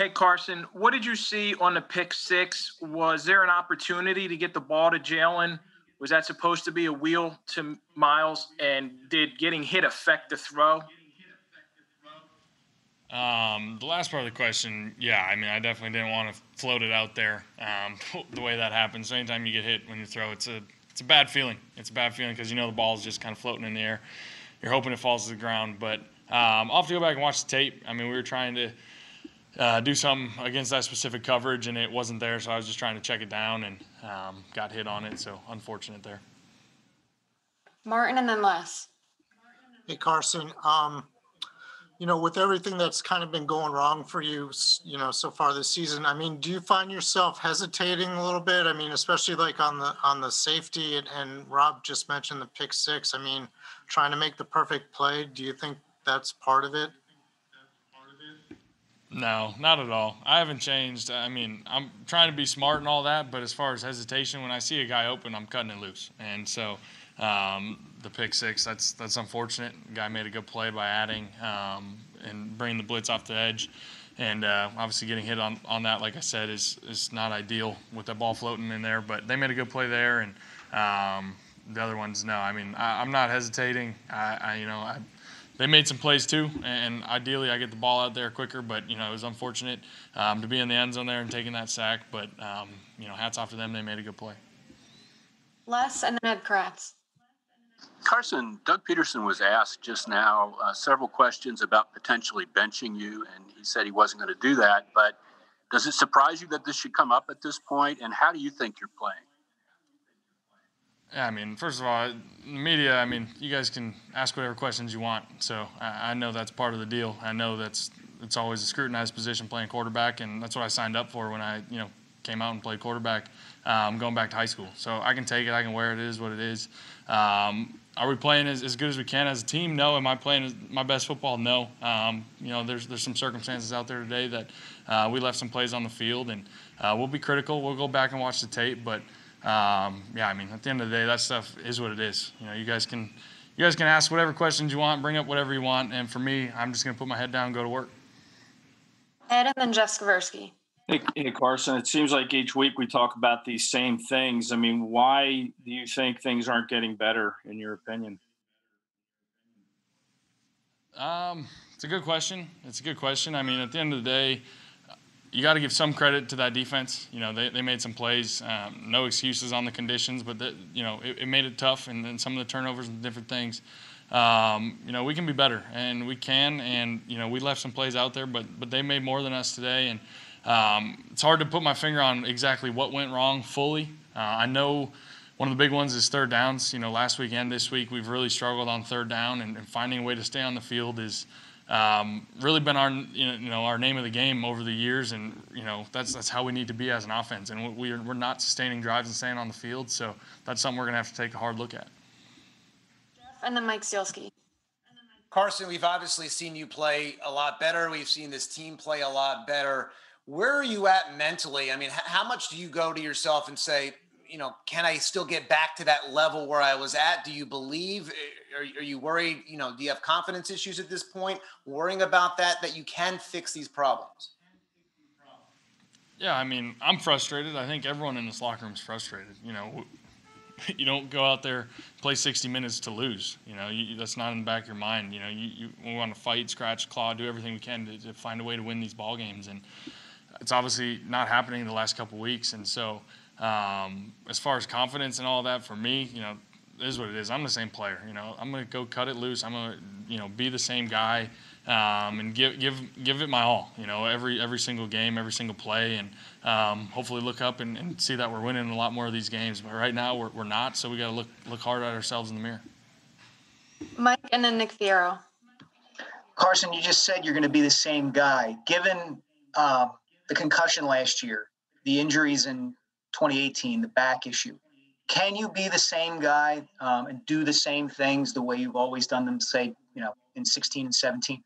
Hey, Carson, what did you see on the pick six? Was there an opportunity to get the ball to Jalen? Was that supposed to be a wheel to Miles? And did getting hit affect the throw? Um, the last part of the question, yeah, I mean, I definitely didn't want to float it out there um, *laughs* the way that happens. Anytime you get hit when you throw, it's a it's a bad feeling. It's a bad feeling because you know the ball is just kind of floating in the air. You're hoping it falls to the ground, but um, I'll have to go back and watch the tape. I mean, we were trying to uh, do something against that specific coverage, and it wasn't there. So I was just trying to check it down and um, got hit on it. So unfortunate there. Martin and then Les. Hey Carson, um, you know, with everything that's kind of been going wrong for you, you know, so far this season, I mean, do you find yourself hesitating a little bit? I mean, especially like on the on the safety, and, and Rob just mentioned the pick six. I mean, trying to make the perfect play. Do you think that's part of it? No, not at all. I haven't changed. I mean, I'm trying to be smart and all that, but as far as hesitation, when I see a guy open, I'm cutting it loose. And so, um, the pick six, that's that's unfortunate. Guy made a good play by adding um, and bringing the blitz off the edge, and uh, obviously getting hit on, on that, like I said, is is not ideal with that ball floating in there. But they made a good play there, and um, the other ones, no. I mean, I, am not hesitating. I, I you know I they made some plays too, and ideally I get the ball out there quicker. But you know it was unfortunate um, to be in the end zone there and taking that sack. But um, you know hats off to them; they made a good play. Les and then Ed Kracz. Carson, Doug Pederson was asked just now uh, several questions about potentially benching you, and he said he wasn't going to do that. But does it surprise you that this should come up at this point? And how do you think you're playing? Yeah, I mean, first of all, media. I mean, you guys can ask whatever questions you want. So I, I, know that's part of the deal. I know that's it's always a scrutinized position playing quarterback, and that's what I signed up for when I, you know, came out and played quarterback. Um, going back to high school, so I can take it. I can wear it. It is what it is. Um, are we playing as, as good as we can as a team? No. Am I playing my best football? No. Um, you know, there's there's some circumstances out there today that uh, we left some plays on the field, and uh, we'll be critical. We'll go back and watch the tape, but um, yeah, I mean, at the end of the day, that stuff is what it is. You know, you guys can you guys can ask whatever questions you want, bring up whatever you want, and for me, I'm just going to put my head down and go to work. Ed and then Jeff Skversky. Hey, hey, Carson, it seems like each week we talk about these same things. I mean, why do you think things aren't getting better, in your opinion? Um, it's a good question. It's a good question. I mean, at the end of the day, you got to give some credit to that defense. You know, they, they made some plays. Um, no excuses on the conditions, but the, you know, it, it, made it tough, and then some of the turnovers and different things. Um, you know, we can be better, and we can. And you know, we left some plays out there, but but they made more than us today, and um, it's hard to put my finger on exactly what went wrong fully. Uh, I know. One of the big ones is third downs. You know, last week and this week, we've really struggled on third down, and, and finding a way to stay on the field is, um, really been our you know our name of the game over the years, and you know that's that's how we need to be as an offense. And we are, we're not sustaining drives and staying on the field, so that's something we're gonna have to take a hard look at. And then Mike Sielski. Carson, we've obviously seen you play a lot better. We've seen this team play a lot better. Where are you at mentally? I mean, how much do you go to yourself and say, you know, can I still get back to that level where I was at? Do you believe? Are, are, you worried? You know, do you have confidence issues at this point? Worrying about that, that you can fix these problems? Yeah, I mean, I'm frustrated. I think everyone in this locker room is frustrated. You know, *laughs* you don't go out there play 60 minutes to lose. You know, you, that's not in the back of your mind. You know, you, you we want to fight, scratch, claw, do everything we can to, to, find a way to win these ball games, and it's obviously not happening the last couple weeks. And so, um, as far as confidence and all that, for me, you know, is what it is. I'm the same player. You know, I'm gonna go cut it loose. I'm gonna, you know, be the same guy um, and give give give it my all. You know, every every single game, every single play, and um, hopefully look up and, and, see that we're winning a lot more of these games. But right now, we're, we're not. So we got to look look hard at ourselves in the mirror. Mike and then Nick Fierro. Carson, you just said you're going to be the same guy. Given um, the concussion last year, the injuries in 2018, the back issue. Can you be the same guy um, and do the same things the way you've always done them, say, you know, in 16 and 17?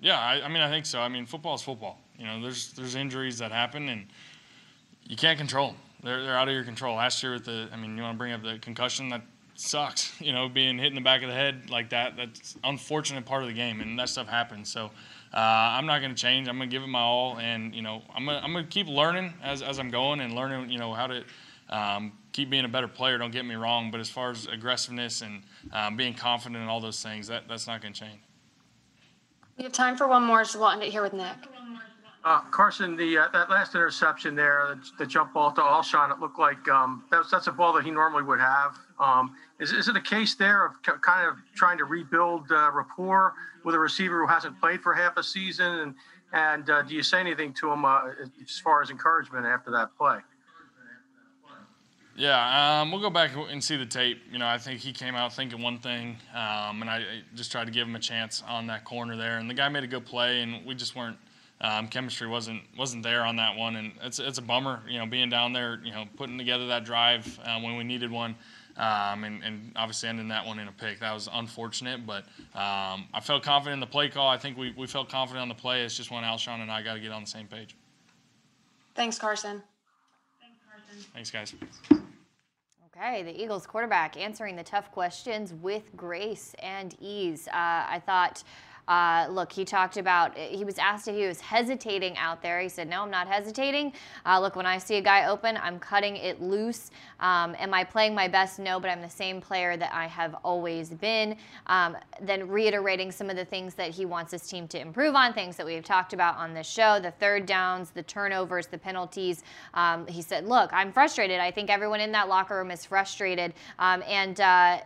Yeah, I, I mean, I think so. I mean, football is football. You know, there's there's injuries that happen, and you can't control them. They're, they're out of your control. Last year with the, I mean, you want to bring up the concussion that sucks. *laughs* You know, being hit in the back of the head like that, that's unfortunate part of the game, and that stuff happens. So uh, I'm not going to change. I'm going to give it my all, and you know, I'm going I'm to keep learning as, as I'm going and learning, you know, how to um, keep being a better player. Don't get me wrong, but as far as aggressiveness and um, being confident and all those things, that that's not going to change. We have time for one more, so we'll end it here with Nick. Uh, Carson, the uh, that last interception there, the, the jump ball to Alshon, it looked like um, that's that's a ball that he normally would have. Um, is, is it a case there of kind of trying to rebuild uh, rapport with a receiver who hasn't played for half a season? And and uh, do you say anything to him uh, as far as encouragement after that play? Yeah, um, we'll go back and see the tape. You know, I think he came out thinking one thing, um, and I just tried to give him a chance on that corner there. And the guy made a good play, and we just weren't um, chemistry wasn't wasn't there on that one, and it's it's a bummer. You know, being down there, you know, putting together that drive uh, when we needed one, um, and, and obviously ending that one in a pick. That was unfortunate, but um, I felt confident in the play call. I think we, we felt confident on the play. It's just when Alshon and I got to get on the same page. Thanks, Carson. Thanks, Carson. Thanks, guys. Okay, the Eagles quarterback answering the tough questions with grace and ease. Uh, I thought uh, look, he talked about, he was asked if he was hesitating out there. He said, no, I'm not hesitating. Uh, look, when I see a guy open, I'm cutting it loose. Um, am I playing my best? No, but I'm the same player that I have always been. Um, then reiterating some of the things that he wants his team to improve on, things that we've talked about on this show, the third downs, the turnovers, the penalties. Um, he said, look, I'm frustrated. I think everyone in that locker room is frustrated. Um, and, uh,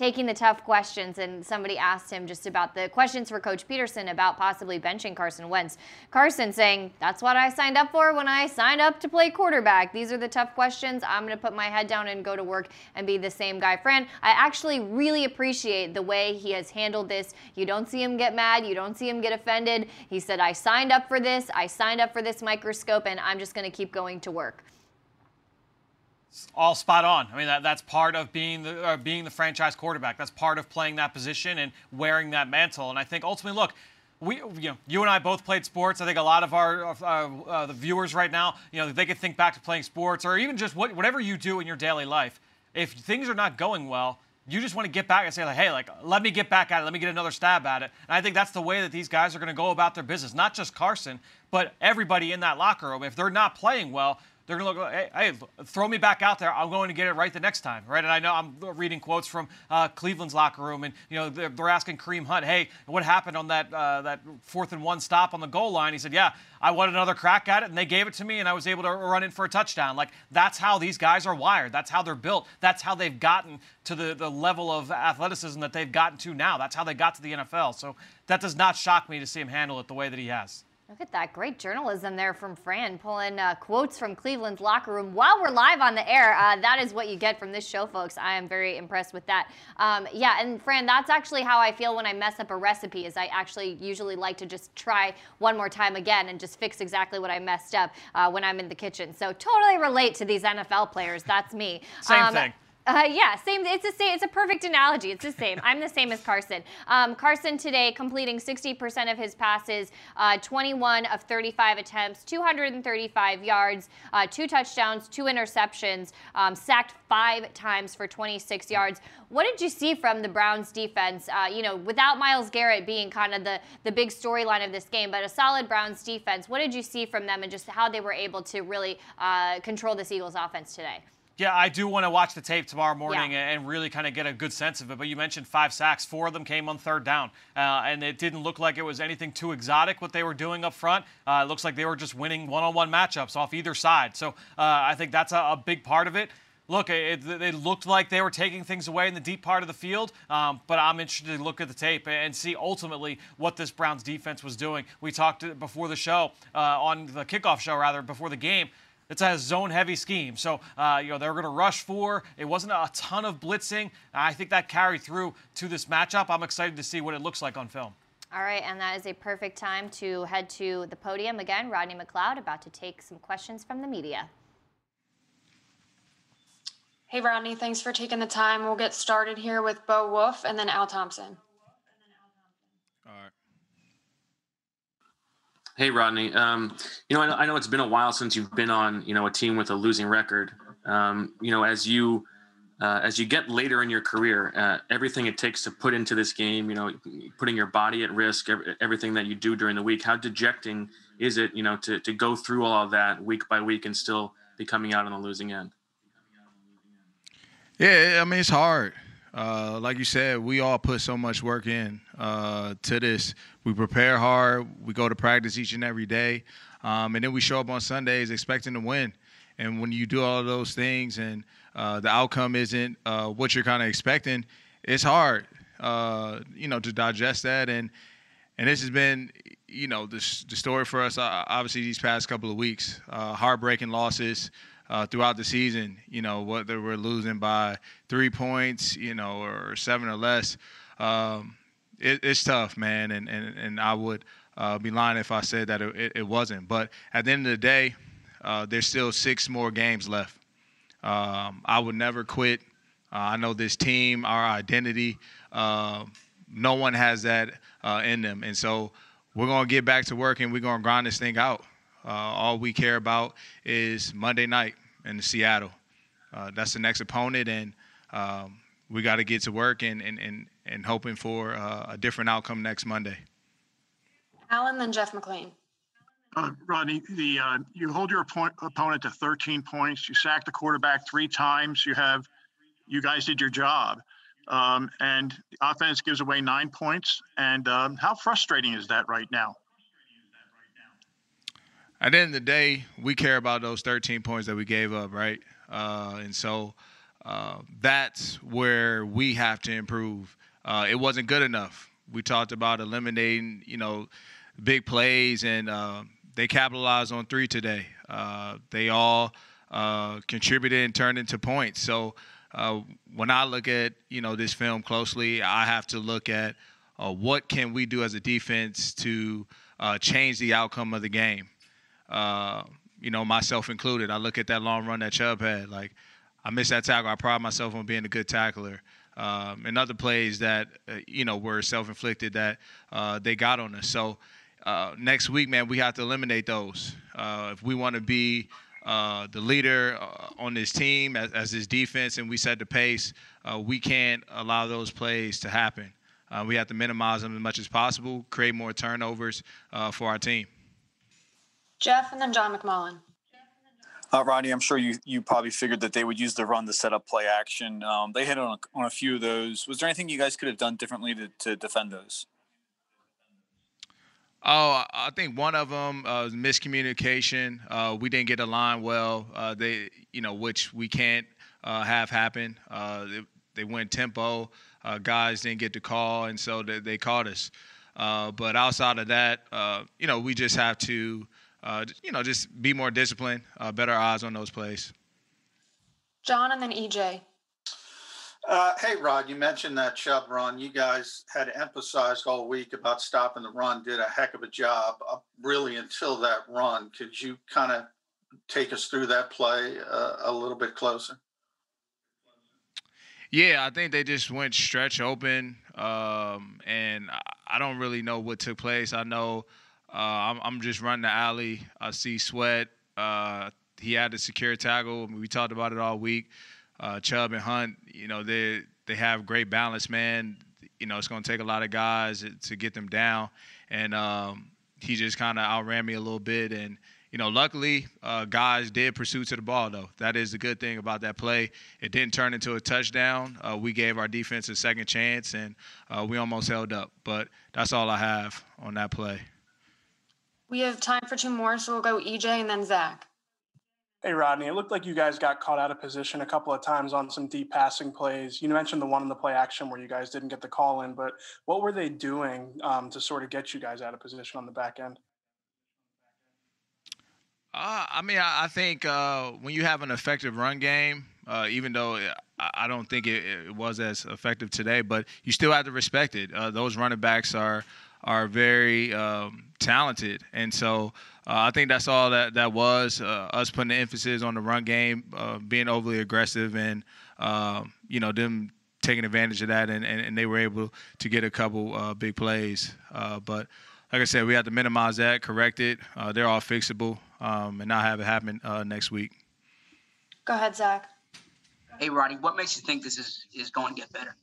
taking the tough questions, and somebody asked him just about the questions for Coach Pederson about possibly benching Carson Wentz. Carson saying, That's what I signed up for when I signed up to play quarterback. These are the tough questions. I'm going to put my head down and go to work and be the same guy. Fran, I actually really appreciate the way he has handled this. You don't see him get mad, you don't see him get offended. He said, I signed up for this, I signed up for this microscope, and I'm just going to keep going to work all spot on. I mean, that, that's part of being the uh, being the franchise quarterback. That's part of playing that position and wearing that mantle. And I think ultimately, look, we, you know, you and I both played sports. I think a lot of our uh, uh, the viewers right now, you know, they could think back to playing sports or even just what, whatever you do in your daily life. If things are not going well, you just want to get back and say like, hey, like, let me get back at it. Let me get another stab at it. And I think that's the way that these guys are going to go about their business. Not just Carson, but everybody in that locker room. If they're not playing well, they're going to look, hey, hey, throw me back out there. I'm going to get it right the next time, right? And I know I'm reading quotes from uh, Cleveland's locker room, and you know they're, they're, asking Kareem Hunt, hey, what happened on that uh, that fourth and one stop on the goal line? He said, yeah, I wanted another crack at it, and they gave it to me, and I was able to run in for a touchdown. Like that's how these guys are wired. That's how they're built. That's how they've gotten to the, the level of athleticism that they've gotten to now. That's how they got to the NFL. So that does not shock me to see him handle it the way that he has. Look at that. Great journalism there from Fran, pulling uh, quotes from Cleveland's locker room while we're live on the air. Uh, that is what you get from this show, folks. I am very impressed with that. Um, yeah, and Fran, that's actually how I feel when I mess up a recipe is I actually usually like to just try one more time again and just fix exactly what I messed up uh, when I'm in the kitchen. So totally relate to these NFL players. That's me. Same um, thing. Uh, yeah, same. It's the same. It's a perfect analogy. It's the same. I'm the same as Carson. Um, Carson today completing 60% of his passes, uh, 21 of 35 attempts, 235 yards, uh, two touchdowns, two interceptions, um, sacked five times for 26 yards. What did you see from the Browns defense? Uh, you know, without Myles Garrett being kind of the the big storyline of this game, but a solid Browns defense. What did you see from them and just how they were able to really uh, control this Eagles offense today? Yeah, I do want to watch the tape tomorrow morning yeah. and really kind of get a good sense of it. But you mentioned five sacks. Four of them came on third down. Uh, and it didn't look like it was anything too exotic what they were doing up front. Uh, it looks like they were just winning one on one matchups off either side. So uh, I think that's a, a, big part of it. Look, it, it, looked like they were taking things away in the deep part of the field, um, but I'm interested to look at the tape and see ultimately what this Browns defense was doing. We talked before the show, uh, on the kickoff show, rather, before the game it's a zone heavy scheme. So, uh, you know, they're going to rush four. It wasn't a ton of blitzing. I think that carried through to this matchup. I'm excited to see what it looks like on film. All right, and that is a perfect time to head to the podium again. Rodney McLeod about to take some questions from the media. Hey, Rodney, thanks for taking the time. We'll get started here with Bo Wulf and then Al Thompson. Hey, Rodney. Um, you know, I know, I know it's been a while since you've been on, you know, a team with a losing record. Um, you know, as you uh, as you get later in your career, uh, everything it takes to put into this game, you know, putting your body at risk, everything that you do during the week, how dejecting is it, you know, to to go through all of that week by week and still be coming out on the losing end? Yeah, I mean it's hard. Uh, like you said, we all put so much work in uh, to this. We prepare hard. We go to practice each and every day, um, and then we show up on Sundays expecting to win. And when you do all those things and uh, the outcome isn't uh, what you're kind of expecting, it's hard, uh, you know, to digest that. And and this has been, you know, the, the story for us. Uh, obviously, these past couple of weeks, heartbreaking losses uh, throughout the season. You know, whether we're losing by three points, you know, or seven or less, um, it, it's tough, man. And and and I would uh, be lying if I said that it, it, wasn't. But at the end of the day, uh, there's still six more games left. Um, I would never quit. Uh, I know this team, our identity. Um, no one has that uh, in them, and so we're gonna get back to work and we're gonna grind this thing out. Uh, all we care about is Monday night in Seattle. Uh, that's the next opponent, and um, we got to get to work and, and, and, and hoping for uh, a different outcome next Monday. Alan, then Jeff McLane. Uh, Rodney, the uh, you hold your opponent to 13 points. You sack the quarterback three times. You have, you guys did your job, um, and the offense gives away nine points. And um, how frustrating is that right now? At the end of the day, we care about those 13 points that we gave up, right? Uh, and so uh, that's where we have to improve. Uh, it wasn't good enough. We talked about eliminating, you know, big plays, and uh, they capitalized on three today. Uh, they all uh, contributed and turned into points. So when I look at, you know, this film closely, I have to look at what can we do as a defense to change the outcome of the game uh, you know, myself included. I look at that long run that Chubb had. Like, I missed that tackle. I pride myself on being a good tackler. Um, and other plays that, uh, you know, were self inflicted that uh, they got on us. So uh, next week, man, we have to eliminate those. Uh, if we want to be uh, the leader on this team as, as, this defense and we set the pace, we can't allow those plays to happen. we have to minimize them as much as possible, create more turnovers for our team. Jeff, and then John McMullen. Uh, Rodney, I'm sure you you probably figured that they would use the run to set up play action. Um, they hit on a, on a few of those. Was there anything you guys could have done differently to, to defend those? Oh, I think one of them uh, was miscommunication. Uh, we didn't get aligned well. Uh, they, you know, which we can't uh, have happen. Uh, they, they, went tempo. Uh, guys didn't get the call, and so they, they caught us. but outside of that, you know, we just have to uh, you know, just be more disciplined, uh, better eyes on those plays. John and then EJ. Uh, hey, Rod, you mentioned that Chubb run. You guys had emphasized all week about stopping the run, did a heck of a job, uh, really, until that run. Could you kind of take us through that play uh, a little bit closer? Yeah, I think they just went stretch open, um, and I don't really know what took place. I know uh, I'm, I'm, just running the alley. I see Sweat. Uh, he had the secure tackle. We talked about it all week. Uh, Chubb and Hunt, you know, they they have great balance, man. You know, it's going to take a lot of guys to get them down, and um, he just kind of outran me a little bit. And you know, luckily, uh, guys did pursue to the ball, though. That is the good thing about that play. It didn't turn into a touchdown. Uh, we gave our defense a second chance, and uh, we almost held up. But that's all I have on that play. We have time for two more, so we'll go EJ and then Zach. Hey, Rodney, it looked like you guys got caught out of position a couple of times on some deep passing plays. You mentioned the one in the play action where you guys didn't get the call in, but what were they doing um, to sort of get you guys out of position on the back end? Uh, I mean, I, I think uh, when you have an effective run game, uh, even though I, I don't think it, it, was as effective today, but you still have to respect it. Uh, those running backs are are very um, talented, and so uh, I think that's all that that was uh, us putting the emphasis on the run game, uh, being overly aggressive, and um, you know them taking advantage of that, and, and, and, they were able to get a couple uh, big plays. Uh, but like I said, we have to minimize that, correct it. Uh, they're all fixable, um, and not have it happen next week. Go ahead, Zach. Hey, Roddy, what makes you think this is is going to get better?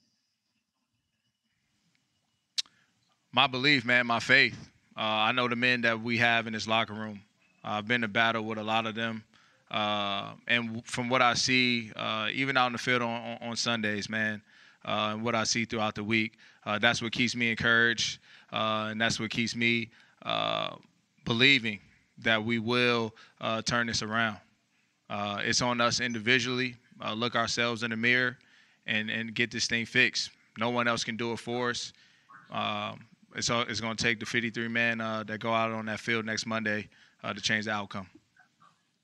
My belief, man, my faith. Uh, I know the men that we have in this locker room. Uh, I've been to battle with a lot of them. Uh, and from what I see, uh, even out in the field on, on, Sundays, man, uh, and what I see throughout the week, uh, that's what keeps me encouraged. and that's what keeps me believing that we will turn this around. it's on us individually. look ourselves in the mirror and, and get this thing fixed. No one else can do it for us. Um, it's all, it's going to take the 53 men uh, that go out on that field next Monday uh, to change the outcome.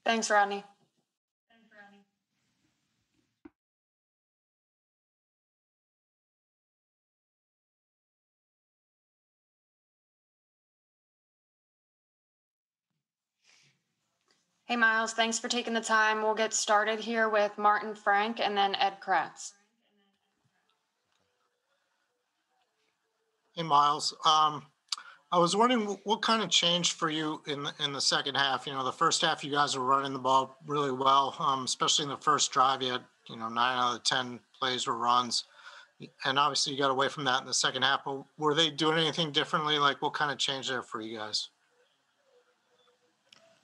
Thanks, Rodney. Hey, Miles, thanks for taking the time. We'll get started here with Martin Frank and then Ed Kracz. Hey, Miles. Um, I was wondering what kind of changed for you in the, in the second half. You know, the first half you guys were running the ball really well, um, especially in the first drive. You had you know nine out of ten plays were runs, and obviously you got away from that in the second half. But were they doing anything differently? Like what kind of change there for you guys?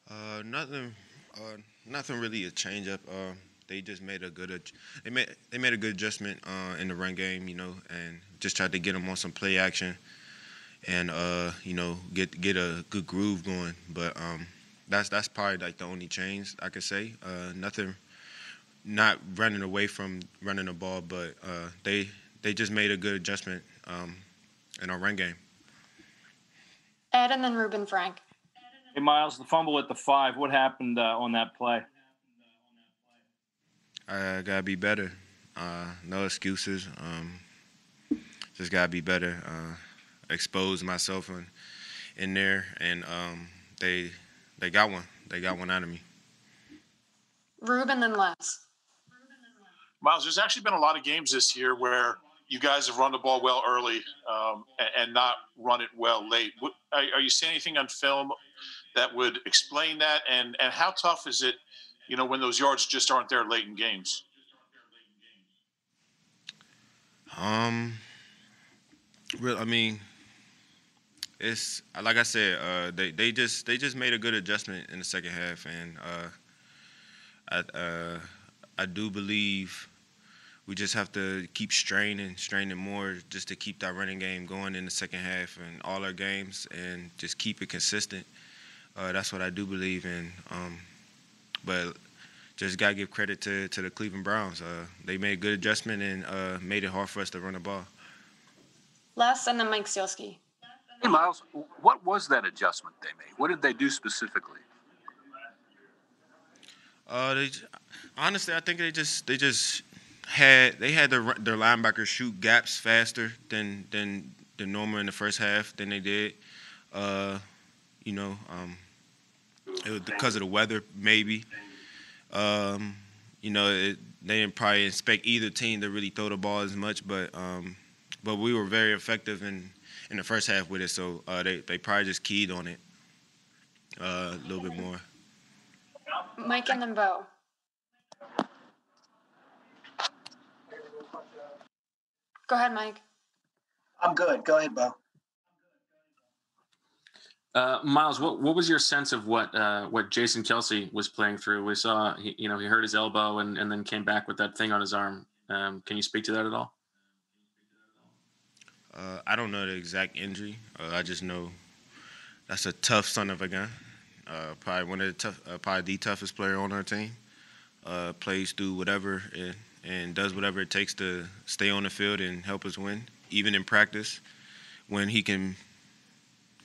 Uh, nothing. Uh, nothing really a change up. Uh, they just made a good they made they made a good adjustment uh, in the run game, you know, and just tried to get them on some play action, and uh, you know get get a good groove going. But um, that's that's probably like the only change I could say. Uh, nothing, not running away from running the ball, but uh, they they just made a good adjustment um, in our run game. Ed and then Reuben Frank. Hey Miles, the fumble at the five. What happened uh, on that play? I gotta be better. Uh, no excuses. Um, just gotta be better. Uh, expose myself in, in there, and um, they they got one. They got one out of me. Reuben and Les. Miles, there's actually been a lot of games this year where you guys have run the ball well early um, and, and, not run it well late. What, are, are, you seeing anything on film that would explain that? And and how tough is it you know, when those yards just aren't there late in games? Um, real. I mean, it's like I said. Uh, they they just they just made a good adjustment in the second half, and uh, I uh, I do believe we just have to keep straining, straining more, just to keep that running game going in the second half and all our games, and just keep it consistent. Uh, that's what I do believe in. Um, but just gotta give credit to to the Cleveland Browns. Uh, they made a good adjustment and uh, made it hard for us to run the ball. Last and then Mike Sielski. Hey Miles, what was that adjustment they made? What did they do specifically? Uh, they honestly, I think they just they just had they had their their linebackers shoot gaps faster than than than normal in the first half than they did. Uh, you know, um, it was because of the weather, maybe. Um, you know, it, they didn't probably expect either team to really throw the ball as much, but um, but we were very effective in in the first half with it. So uh, they they probably just keyed on it uh, a little bit more. Mike and then Bo. Go ahead, Mike. I'm good. Go ahead, Bo. Uh, Miles, what, what was your sense of what uh, what Jason Kelce was playing through? We saw, he, you know, he hurt his elbow and, and then came back with that thing on his arm. Um, can you speak to that at all? Uh, I don't know the exact injury. Uh, I just know that's a tough son of a gun. Uh, probably one of the tough, uh, probably the toughest player on our team. plays through whatever and, and does whatever it takes to stay on the field and help us win, even in practice when he can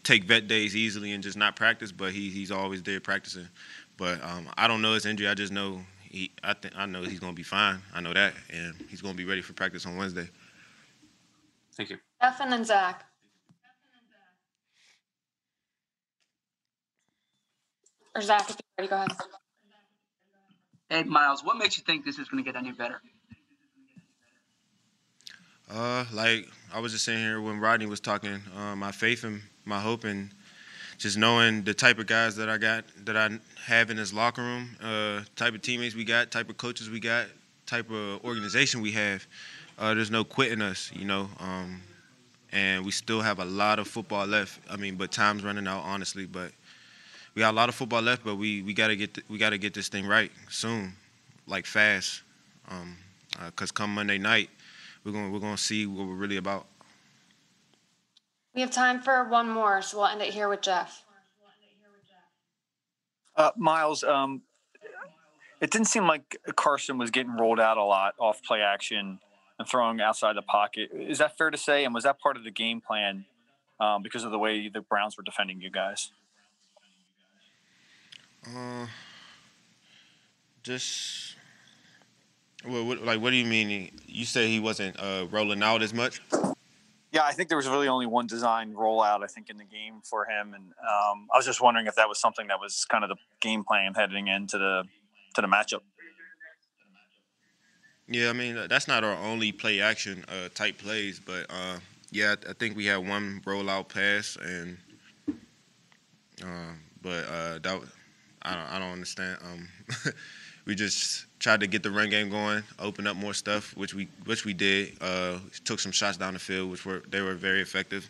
take vet days easily and just not practice, but he he's always there practicing. But um, I don't know his injury. I just know he. I think I know he's gonna be fine. I know that, and he's gonna be ready for practice on Wednesday. Thank you. Stefan and Zach. Or Zach, if you're ready, go ahead. Hey, Miles, what makes you think this is going to get any better? Uh, like I was just saying here when Rodney was talking, uh, my faith and my hope and just knowing the type of guys that I got that I have in this locker room, uh, type of teammates we got, type of coaches we got, type of organization we have. Uh, there's no quitting us, you know. Um, and we still have a lot of football left. I mean, but time's running out, honestly. But we got a lot of football left, but we we gotta get th- we gotta get this thing right soon, like fast. Um, uh, Cause come Monday night, we're gonna we're gonna see what we're really about. We have time for one more, so we'll end it here with Jeff. Uh, Miles, um, it didn't seem like Carson was getting rolled out a lot off play action and throwing outside the pocket. Is that fair to say? And was that part of the game plan um, because of the way the Browns were defending you guys? Uh, just what, what, like what do you mean? You say he wasn't uh, rolling out as much? Yeah, I think there was really only one design rollout. I think in the game for him, and um, I was just wondering if that was something that was kind of the game plan heading into the to the matchup. Yeah, I mean that's not our only play action uh, type plays, but uh, yeah, I think we had one rollout pass, and uh, but uh, that I don't I don't understand. Um, *laughs* we just tried to get the run game going, open up more stuff, which we which we did. Uh, took some shots down the field, which were they were very effective,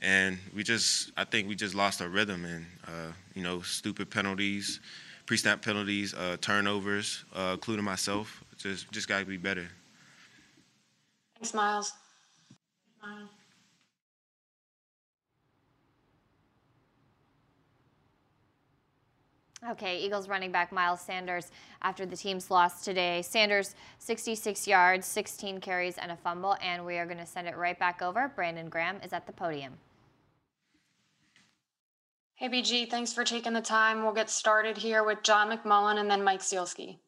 and we just I think we just lost our rhythm and uh, you know stupid penalties, pre-snap penalties, uh, turnovers, uh, including myself. Just just got to be better. Thanks, Miles. Okay, Eagles running back Miles Sanders after the team's loss today. Sanders, 66 yards, 16 carries, and a fumble. And we are going to send it right back over. Brandon Graham is at the podium. Hey, BG, thanks for taking the time. We'll get started here with John McMullen and then Mike Sielski.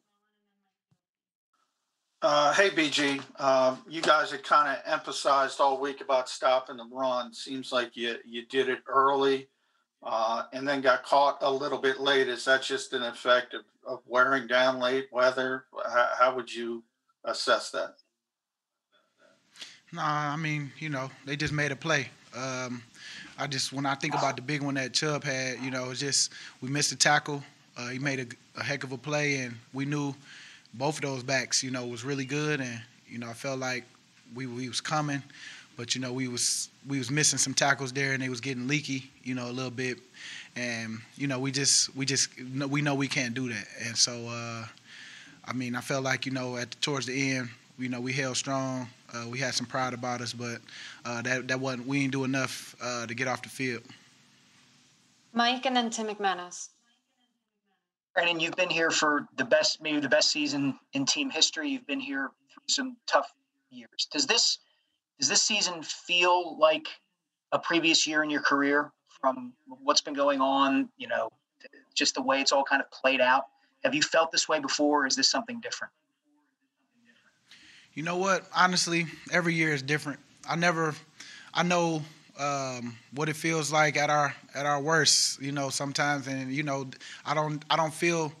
Uh, hey, BG. Uh, you guys had kind of emphasized all week about stopping the run. Seems like you you did it early, uh, and then got caught a little bit late. Is that just an effect of, of wearing down late weather? How, how would you assess that? Nah, I mean, you know, they just made a play. Um, I just when I think about the big one that Chubb had, you know, it's just we missed a tackle. Uh, he made a, a heck of a play, and we knew both of those backs, you know, was really good, and you know, I felt like we we was coming, but you know, we was we was missing some tackles there, and they was getting leaky, you know, a little bit, and you know, we just we just we know we can't do that, and so uh, I mean, I felt like you know, at towards the end, you know, we held strong. Uh, we had some pride about us, but uh, that that wasn't we didn't do enough uh, to get off the field. Mike and then Tim McManus. Brandon, you've been here for the best, maybe the best season in team history. You've been here through some tough years. Does this does this season feel like a previous year in your career from what's been going on? You know, just the way it's all kind of played out. Have you felt this way before? Or is this something different? You know what? Honestly, every year is different. I never, I know um, what it feels like at our at our worst. You know, sometimes, and you know, I don't I don't feel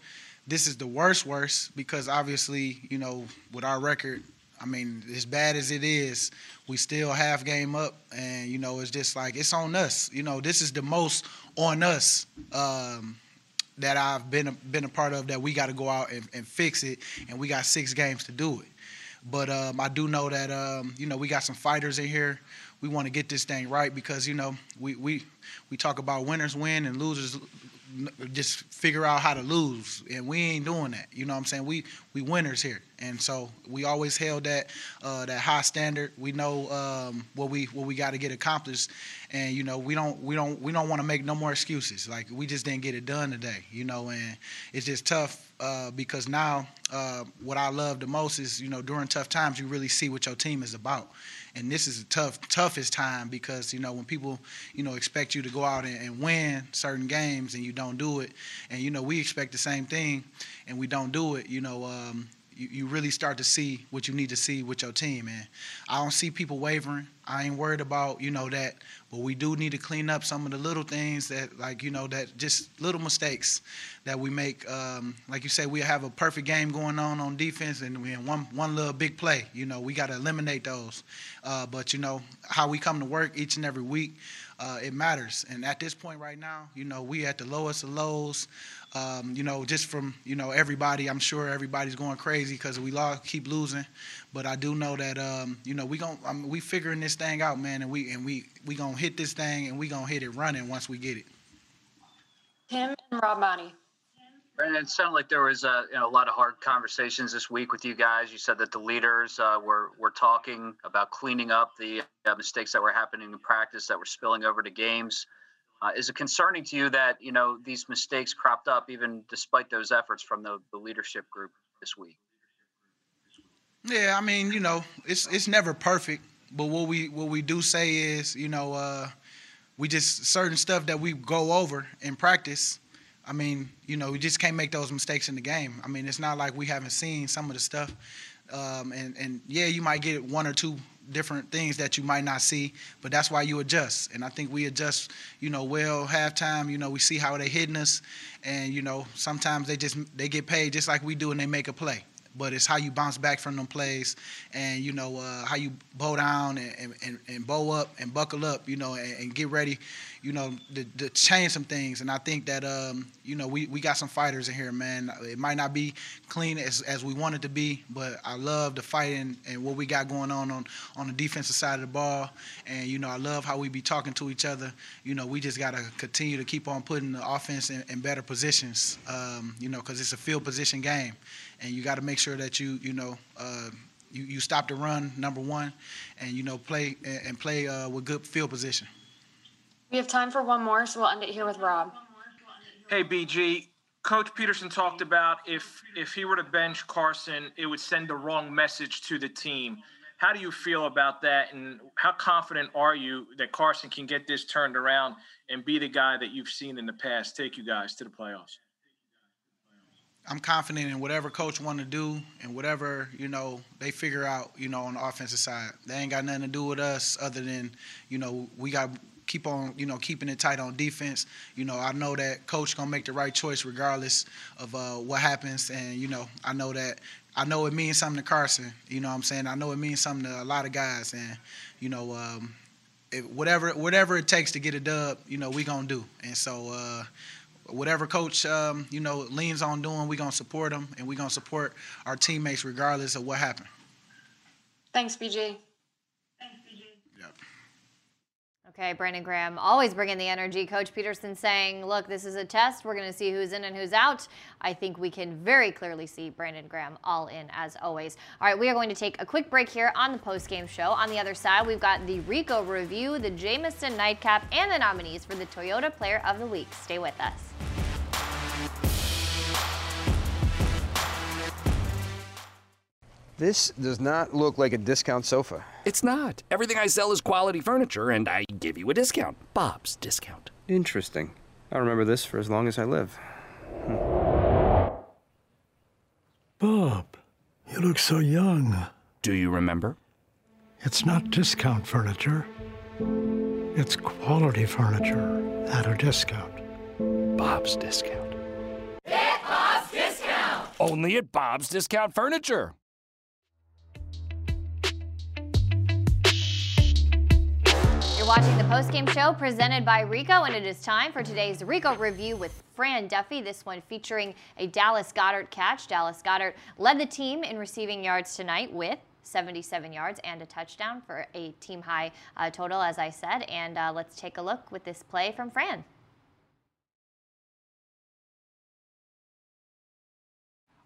this is the worst worst because obviously, you know, with our record, I mean, as bad as it is, we still half game up, and you know, it's just like it's on us. You know, this is the most on us. Um, that I've been a, been a part of that we got to go out and, and fix it, and we got six games to do it. But um, I do know that um, you know we got some fighters in here. We want to get this thing right because you know we we we talk about winners win and losers just figure out how to lose, and we ain't doing that. You know what I'm saying? We we winners here, and so we always held that uh, that high standard. We know um, what we what we got to get accomplished, and you know we don't we don't we don't want to make no more excuses. Like we just didn't get it done today, you know, and it's just tough uh, because now uh, what I love the most is you know during tough times you really see what your team is about, and this is a tough toughest time because you know when people you know expect you to go out and, and win certain games and you don't do it, and you know we expect the same thing, and we don't do it. You know, um, you, you really start to see what you need to see with your team. And I don't see people wavering. I ain't worried about you know that, but we do need to clean up some of the little things that like you know that just little mistakes that we make. Um, like you say, we have a perfect game going on on defense, and we in one one little big play. You know, we got to eliminate those. Uh, but you know how we come to work each and every week. Uh, it matters. And at this point right now, you know, we at the lowest of lows. Um, you know, just from you know everybody, I'm sure everybody's going crazy because we lo- keep losing. But I do know that um, you know we gon' I mean, we figuring this thing out, man, and we and we we gonna hit this thing and we gonna hit it running once we get it. Tim and Rob Maaddi. Brandon, it sounded like there was a, you know, a lot of hard conversations this week with you guys. You said that the leaders uh, were were talking about cleaning up the uh, mistakes that were happening in practice that were spilling over to games. Uh, is it concerning to you that you know these mistakes cropped up even despite those efforts from the, the leadership group this week? Yeah, I mean, you know, it's it's never perfect, but what we what we do say is, you know, uh, we just certain stuff that we go over in practice. I mean, you know, we just can't make those mistakes in the game. I mean, it's not like we haven't seen some of the stuff, um, and and yeah, you might get one or two different things that you might not see, but that's why you adjust. And I think we adjust, you know, well halftime. You know, we see how they hitting us, and you know, sometimes they just they get paid just like we do, and they make a play but it's how you bounce back from them plays and you know uh, how you bow down and, and, and bow up and buckle up you know and, and get ready you know to, to, change some things. And i think that um, you know we, we got some fighters in here man. It might not be clean as, as we want it to be but i love the fighting and what we got going on on on the defensive side of the ball. And you know i love how we be talking to each other. You know we just got to continue to keep on putting the offense in, in better positions um, you know because it's a field position game and you got to make sure that you you know uh, you you stop the run number one, and you know play and play uh, with good field position. We have time for one more, so we'll end it here with Rob. Hey BG, Coach Pederson talked about if if he were to bench Carson, it would send the wrong message to the team. How do you feel about that, and how confident are you that Carson can get this turned around and be the guy that you've seen in the past take you guys to the playoffs? I'm confident in whatever coach want to do and whatever you know they figure out. You know, on the offensive side, they ain't got nothing to do with us other than you know we got keep on you know keeping it tight on defense. You know, I know that coach gonna make the right choice regardless of uh, what happens, and you know I know that I know it means something to Carson. You know what I'm saying? I know it means something to a lot of guys, and you know. Um, whatever whatever it takes to get a dub, you know, we gonna do. And so uh, whatever coach um, you know leans on doing, we're gonna support him and we're gonna support our teammates regardless of what happened. Thanks, BG. Okay, Brandon Graham always bringing the energy. Coach Pederson saying, look, this is a test. We're going to see who's in and who's out. I think we can very clearly see Brandon Graham all in as always. All right, we are going to take a quick break here on the post-game show. On the other side, we've got the Rico review, the Jameson nightcap, and the nominees for the Toyota Player of the Week. Stay with us. This does not look like a discount sofa. It's not. Everything I sell is quality furniture, and I give you a discount. Bob's discount. Interesting. I'll remember this for as long as I live. Hmm. Bob, you look so young. Do you remember? It's not discount furniture. It's quality furniture at a discount. Bob's discount. It's Bob's discount! Only at Bob's Discount Furniture. You're watching the postgame show presented by Rico, and it is time for today's Rico review with Fran Duffy. This one featuring a Dallas Goedert catch. Dallas Goedert led the team in receiving yards tonight with 77 yards and a touchdown for a team high uh, total, as I said. And uh, let's take a look with this play from Fran.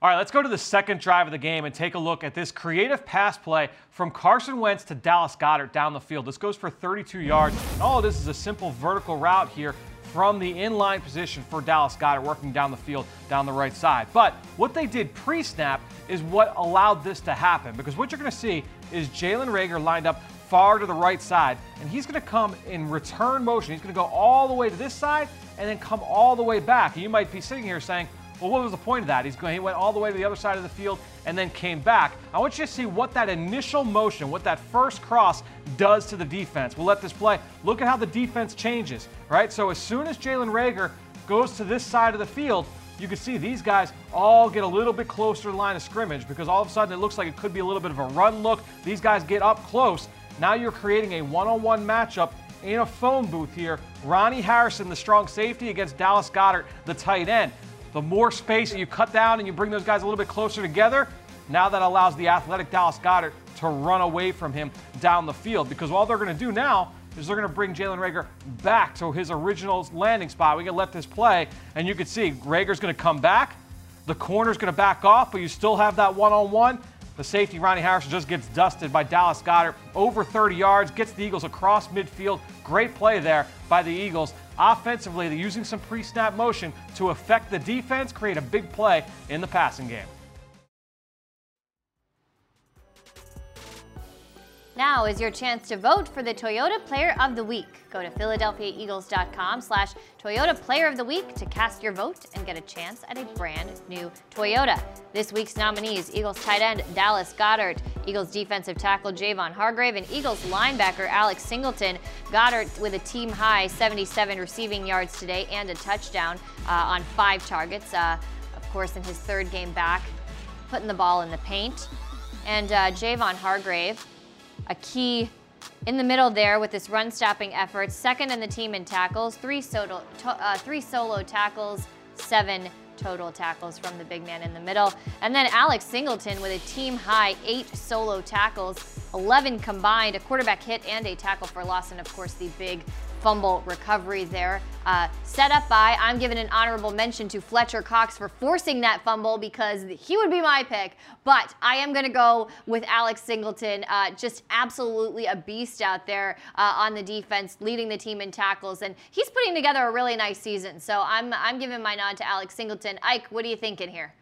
All right, let's go to the second drive of the game and take a look at this creative pass play from Carson Wentz to Dallas Goedert down the field. This goes for 32 yards. And all of this is a simple vertical route here from the inline position for Dallas Goedert working down the field down the right side. But what they did pre snap is what allowed this to happen because what you're going to see is Jalen Reagor lined up far to the right side and he's going to come in return motion. He's going to go all the way to this side and then come all the way back. And you might be sitting here saying, Well, what was the point of that? He's going, he went all the way to the other side of the field and then came back. I want you to see what that initial motion, what that first cross does to the defense. We'll let this play. Look at how the defense changes, right? So as soon as Jalen Reagor goes to this side of the field, you can see these guys all get a little bit closer to the line of scrimmage because all of a sudden it looks like it could be a little bit of a run look. These guys get up close. Now you're creating a one-on-one matchup in a phone booth here. Ronnie Harrison, the strong safety, against Dallas Goedert, the tight end. The more space that you cut down and you bring those guys a little bit closer together, now that allows the athletic Dallas Goedert to run away from him down the field because all they're going to do now is they're going to bring Jalen Reagor back to his original landing spot. We can let this play, and you can see Reagor's going to come back. The corner's going to back off, but you still have that one-on-one. The safety, Ronnie Harrison, just gets dusted by Dallas Goedert Over 30 yards, gets the Eagles across midfield. Great play there by the Eagles. Offensively, they're using some pre-snap motion to affect the defense, create a big play in the passing game. Now is your chance to vote for the Toyota Player of the Week. Go to PhiladelphiaEagles.com slash Toyota Player of the Week to cast your vote and get a chance at a brand new Toyota. This week's nominees, Eagles tight end Dallas Goedert, Eagles defensive tackle Javon Hargrave, and Eagles linebacker Alex Singleton. Goedert with a team high 77 receiving yards today and a touchdown uh, on five targets. Uh, of course, in his third game back, putting the ball in the paint. And uh, Javon Hargrave, a key in the middle there with this run stopping effort. Second in the team in tackles, three solo, uh, three solo tackles, seven total tackles from the big man in the middle. And then Alex Singleton with a team high eight solo tackles, 11 combined, a quarterback hit and a tackle for loss, and of course the big fumble recovery there. Uh, set up by, I'm giving an honorable mention to Fletcher Cox for forcing that fumble because he would be my pick. But I am going to go with Alex Singleton, uh, just absolutely a beast out there uh, on the defense, leading the team in tackles. And he's putting together a really nice season. So I'm, I'm giving my nod to Alex Singleton. Ike, what are you thinking here?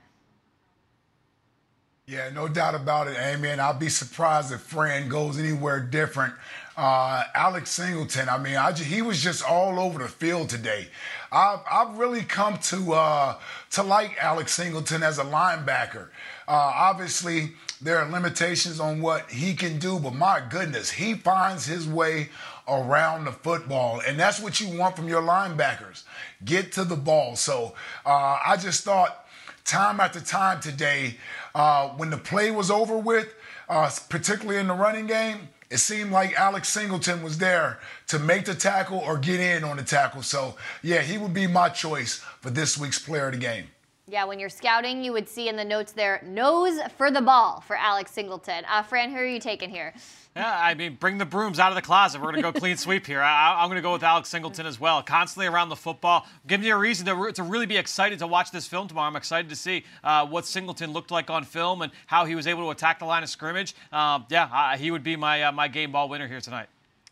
Yeah, no doubt about it, Amen. I'll be surprised if Fran goes anywhere different. Uh, Alex Singleton, I mean, I he was just all over the field today. I've, I've really come to uh, to like Alex Singleton as a linebacker. Uh, obviously, there are limitations on what he can do, but my goodness, he finds his way around the football, and that's what you want from your linebackers. Get to the ball. So uh, I just thought time after time today, uh, when the play was over with, uh, particularly in the running game, it seemed like Alex Singleton was there to make the tackle or get in on the tackle. So, yeah, he would be my choice for this week's player of the game. Yeah, when you're scouting, you would see in the notes there, nose for the ball for Alex Singleton. Uh, Fran, who are you taking here? Yeah, I mean, bring the brooms out of the closet. We're going to go clean sweep here. I, am going to go with Alex Singleton as well. Constantly around the football. Give me a reason to, to really be excited to watch this film tomorrow. I'm excited to see uh, what Singleton looked like on film and how he was able to attack the line of scrimmage. Um, yeah, uh, he would be my, uh, my game ball winner here tonight.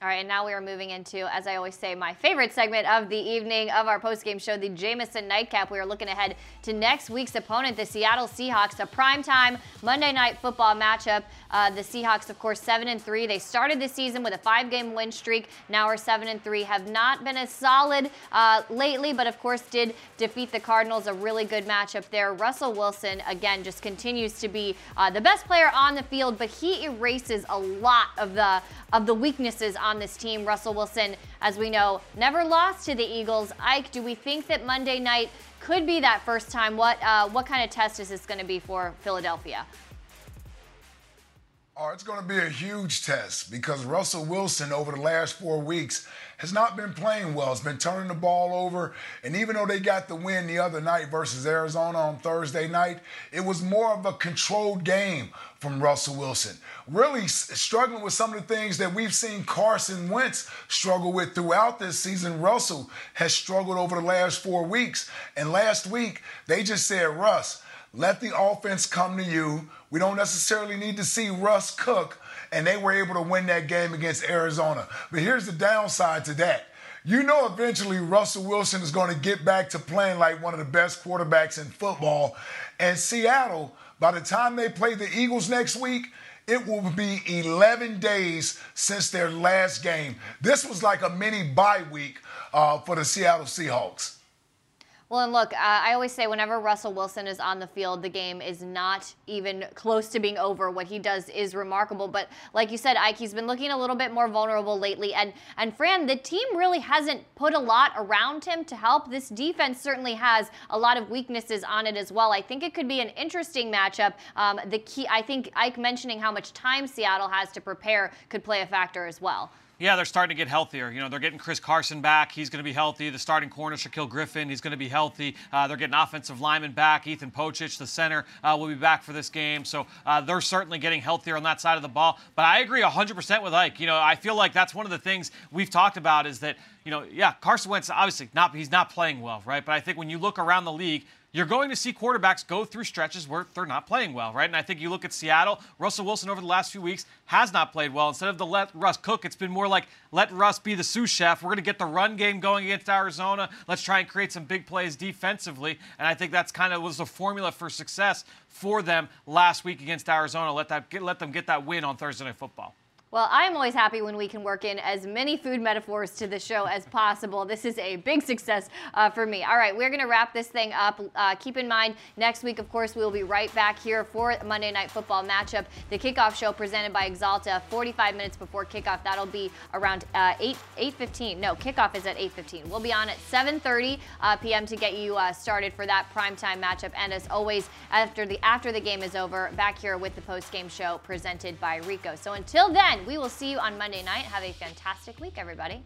All right, and now we are moving into, as I always say, my favorite segment of the evening of our postgame show, the Jameson Nightcap. We are looking ahead to next week's opponent, the Seattle Seahawks, a primetime Monday night football matchup. Uh, the Seahawks, of course, seven and three. They started the season with a five-game win streak. Now are seven and three. Have not been as solid uh, lately, but of course did defeat the Cardinals. A really good matchup there. Russell Wilson again just continues to be uh, the best player on the field, but he erases a lot of the of the weaknesses on this team. Russell Wilson, as we know, never lost to the Eagles. Ike, do we think that Monday night could be that first time? What uh, what kind of test is this going to be for Philadelphia? Oh, it's going to be a huge test because Russell Wilson, over the last four weeks, has not been playing well. He's been turning the ball over. And even though they got the win the other night versus Arizona on Thursday night, it was more of a controlled game from Russell Wilson. Really struggling with some of the things that we've seen Carson Wentz struggle with throughout this season. Russell has struggled over the last four weeks. And last week, they just said, Russ, let the offense come to you. We don't necessarily need to see Russ cook. And they were able to win that game against Arizona. But here's the downside to that. You know, eventually Russell Wilson is going to get back to playing like one of the best quarterbacks in football. And Seattle, by the time they play the Eagles next week, it will be 11 days since their last game. This was like a mini bye week uh, for the Seattle Seahawks. Well, and look, uh, I always say whenever Russell Wilson is on the field, the game is not even close to being over. What he does is remarkable. But like you said, Ike, he's been looking a little bit more vulnerable lately. And and Fran, the team really hasn't put a lot around him to help. This defense certainly has a lot of weaknesses on it as well. I think it could be an interesting matchup. Um, the key, I think, Ike mentioning how much time Seattle has to prepare could play a factor as well. Yeah, they're starting to get healthier. You know, they're getting Chris Carson back. He's going to be healthy. The starting corner, Shaquill Griffin, he's going to be healthy. Uh, they're getting offensive linemen back. Ethan Pocic, the center, uh, will be back for this game. So uh, they're certainly getting healthier on that side of the ball. But I agree 100% with Ike. You know, I feel like that's one of the things we've talked about is that, you know, yeah, Carson Wentz, obviously, not he's not playing well, right? But I think when you look around the league, you're going to see quarterbacks go through stretches where they're not playing well, right? And I think you look at Seattle, Russell Wilson over the last few weeks has not played well. Instead of the let Russ cook, it's been more like let Russ be the sous chef. We're going to get the run game going against Arizona. Let's try and create some big plays defensively. And I think that's kind of was the formula for success for them last week against Arizona. Let that get, let them get that win on Thursday Night Football. Well, I'm always happy when we can work in as many food metaphors to the show as possible. This is a big success uh, for me. All right, we're going to wrap this thing up. Uh, keep in mind, next week, of course, we will be right back here for Monday Night Football matchup. The kickoff show presented by Axalta, 45 minutes before kickoff. That'll be around uh, 8 8:15. No, kickoff is at 8:15. We'll be on at 7:30 uh, p.m. to get you uh, started for that primetime matchup. And as always, after the after the game is over, back here with the post game show presented by Rico. So until then we will see you on Monday night. Have a fantastic week, everybody.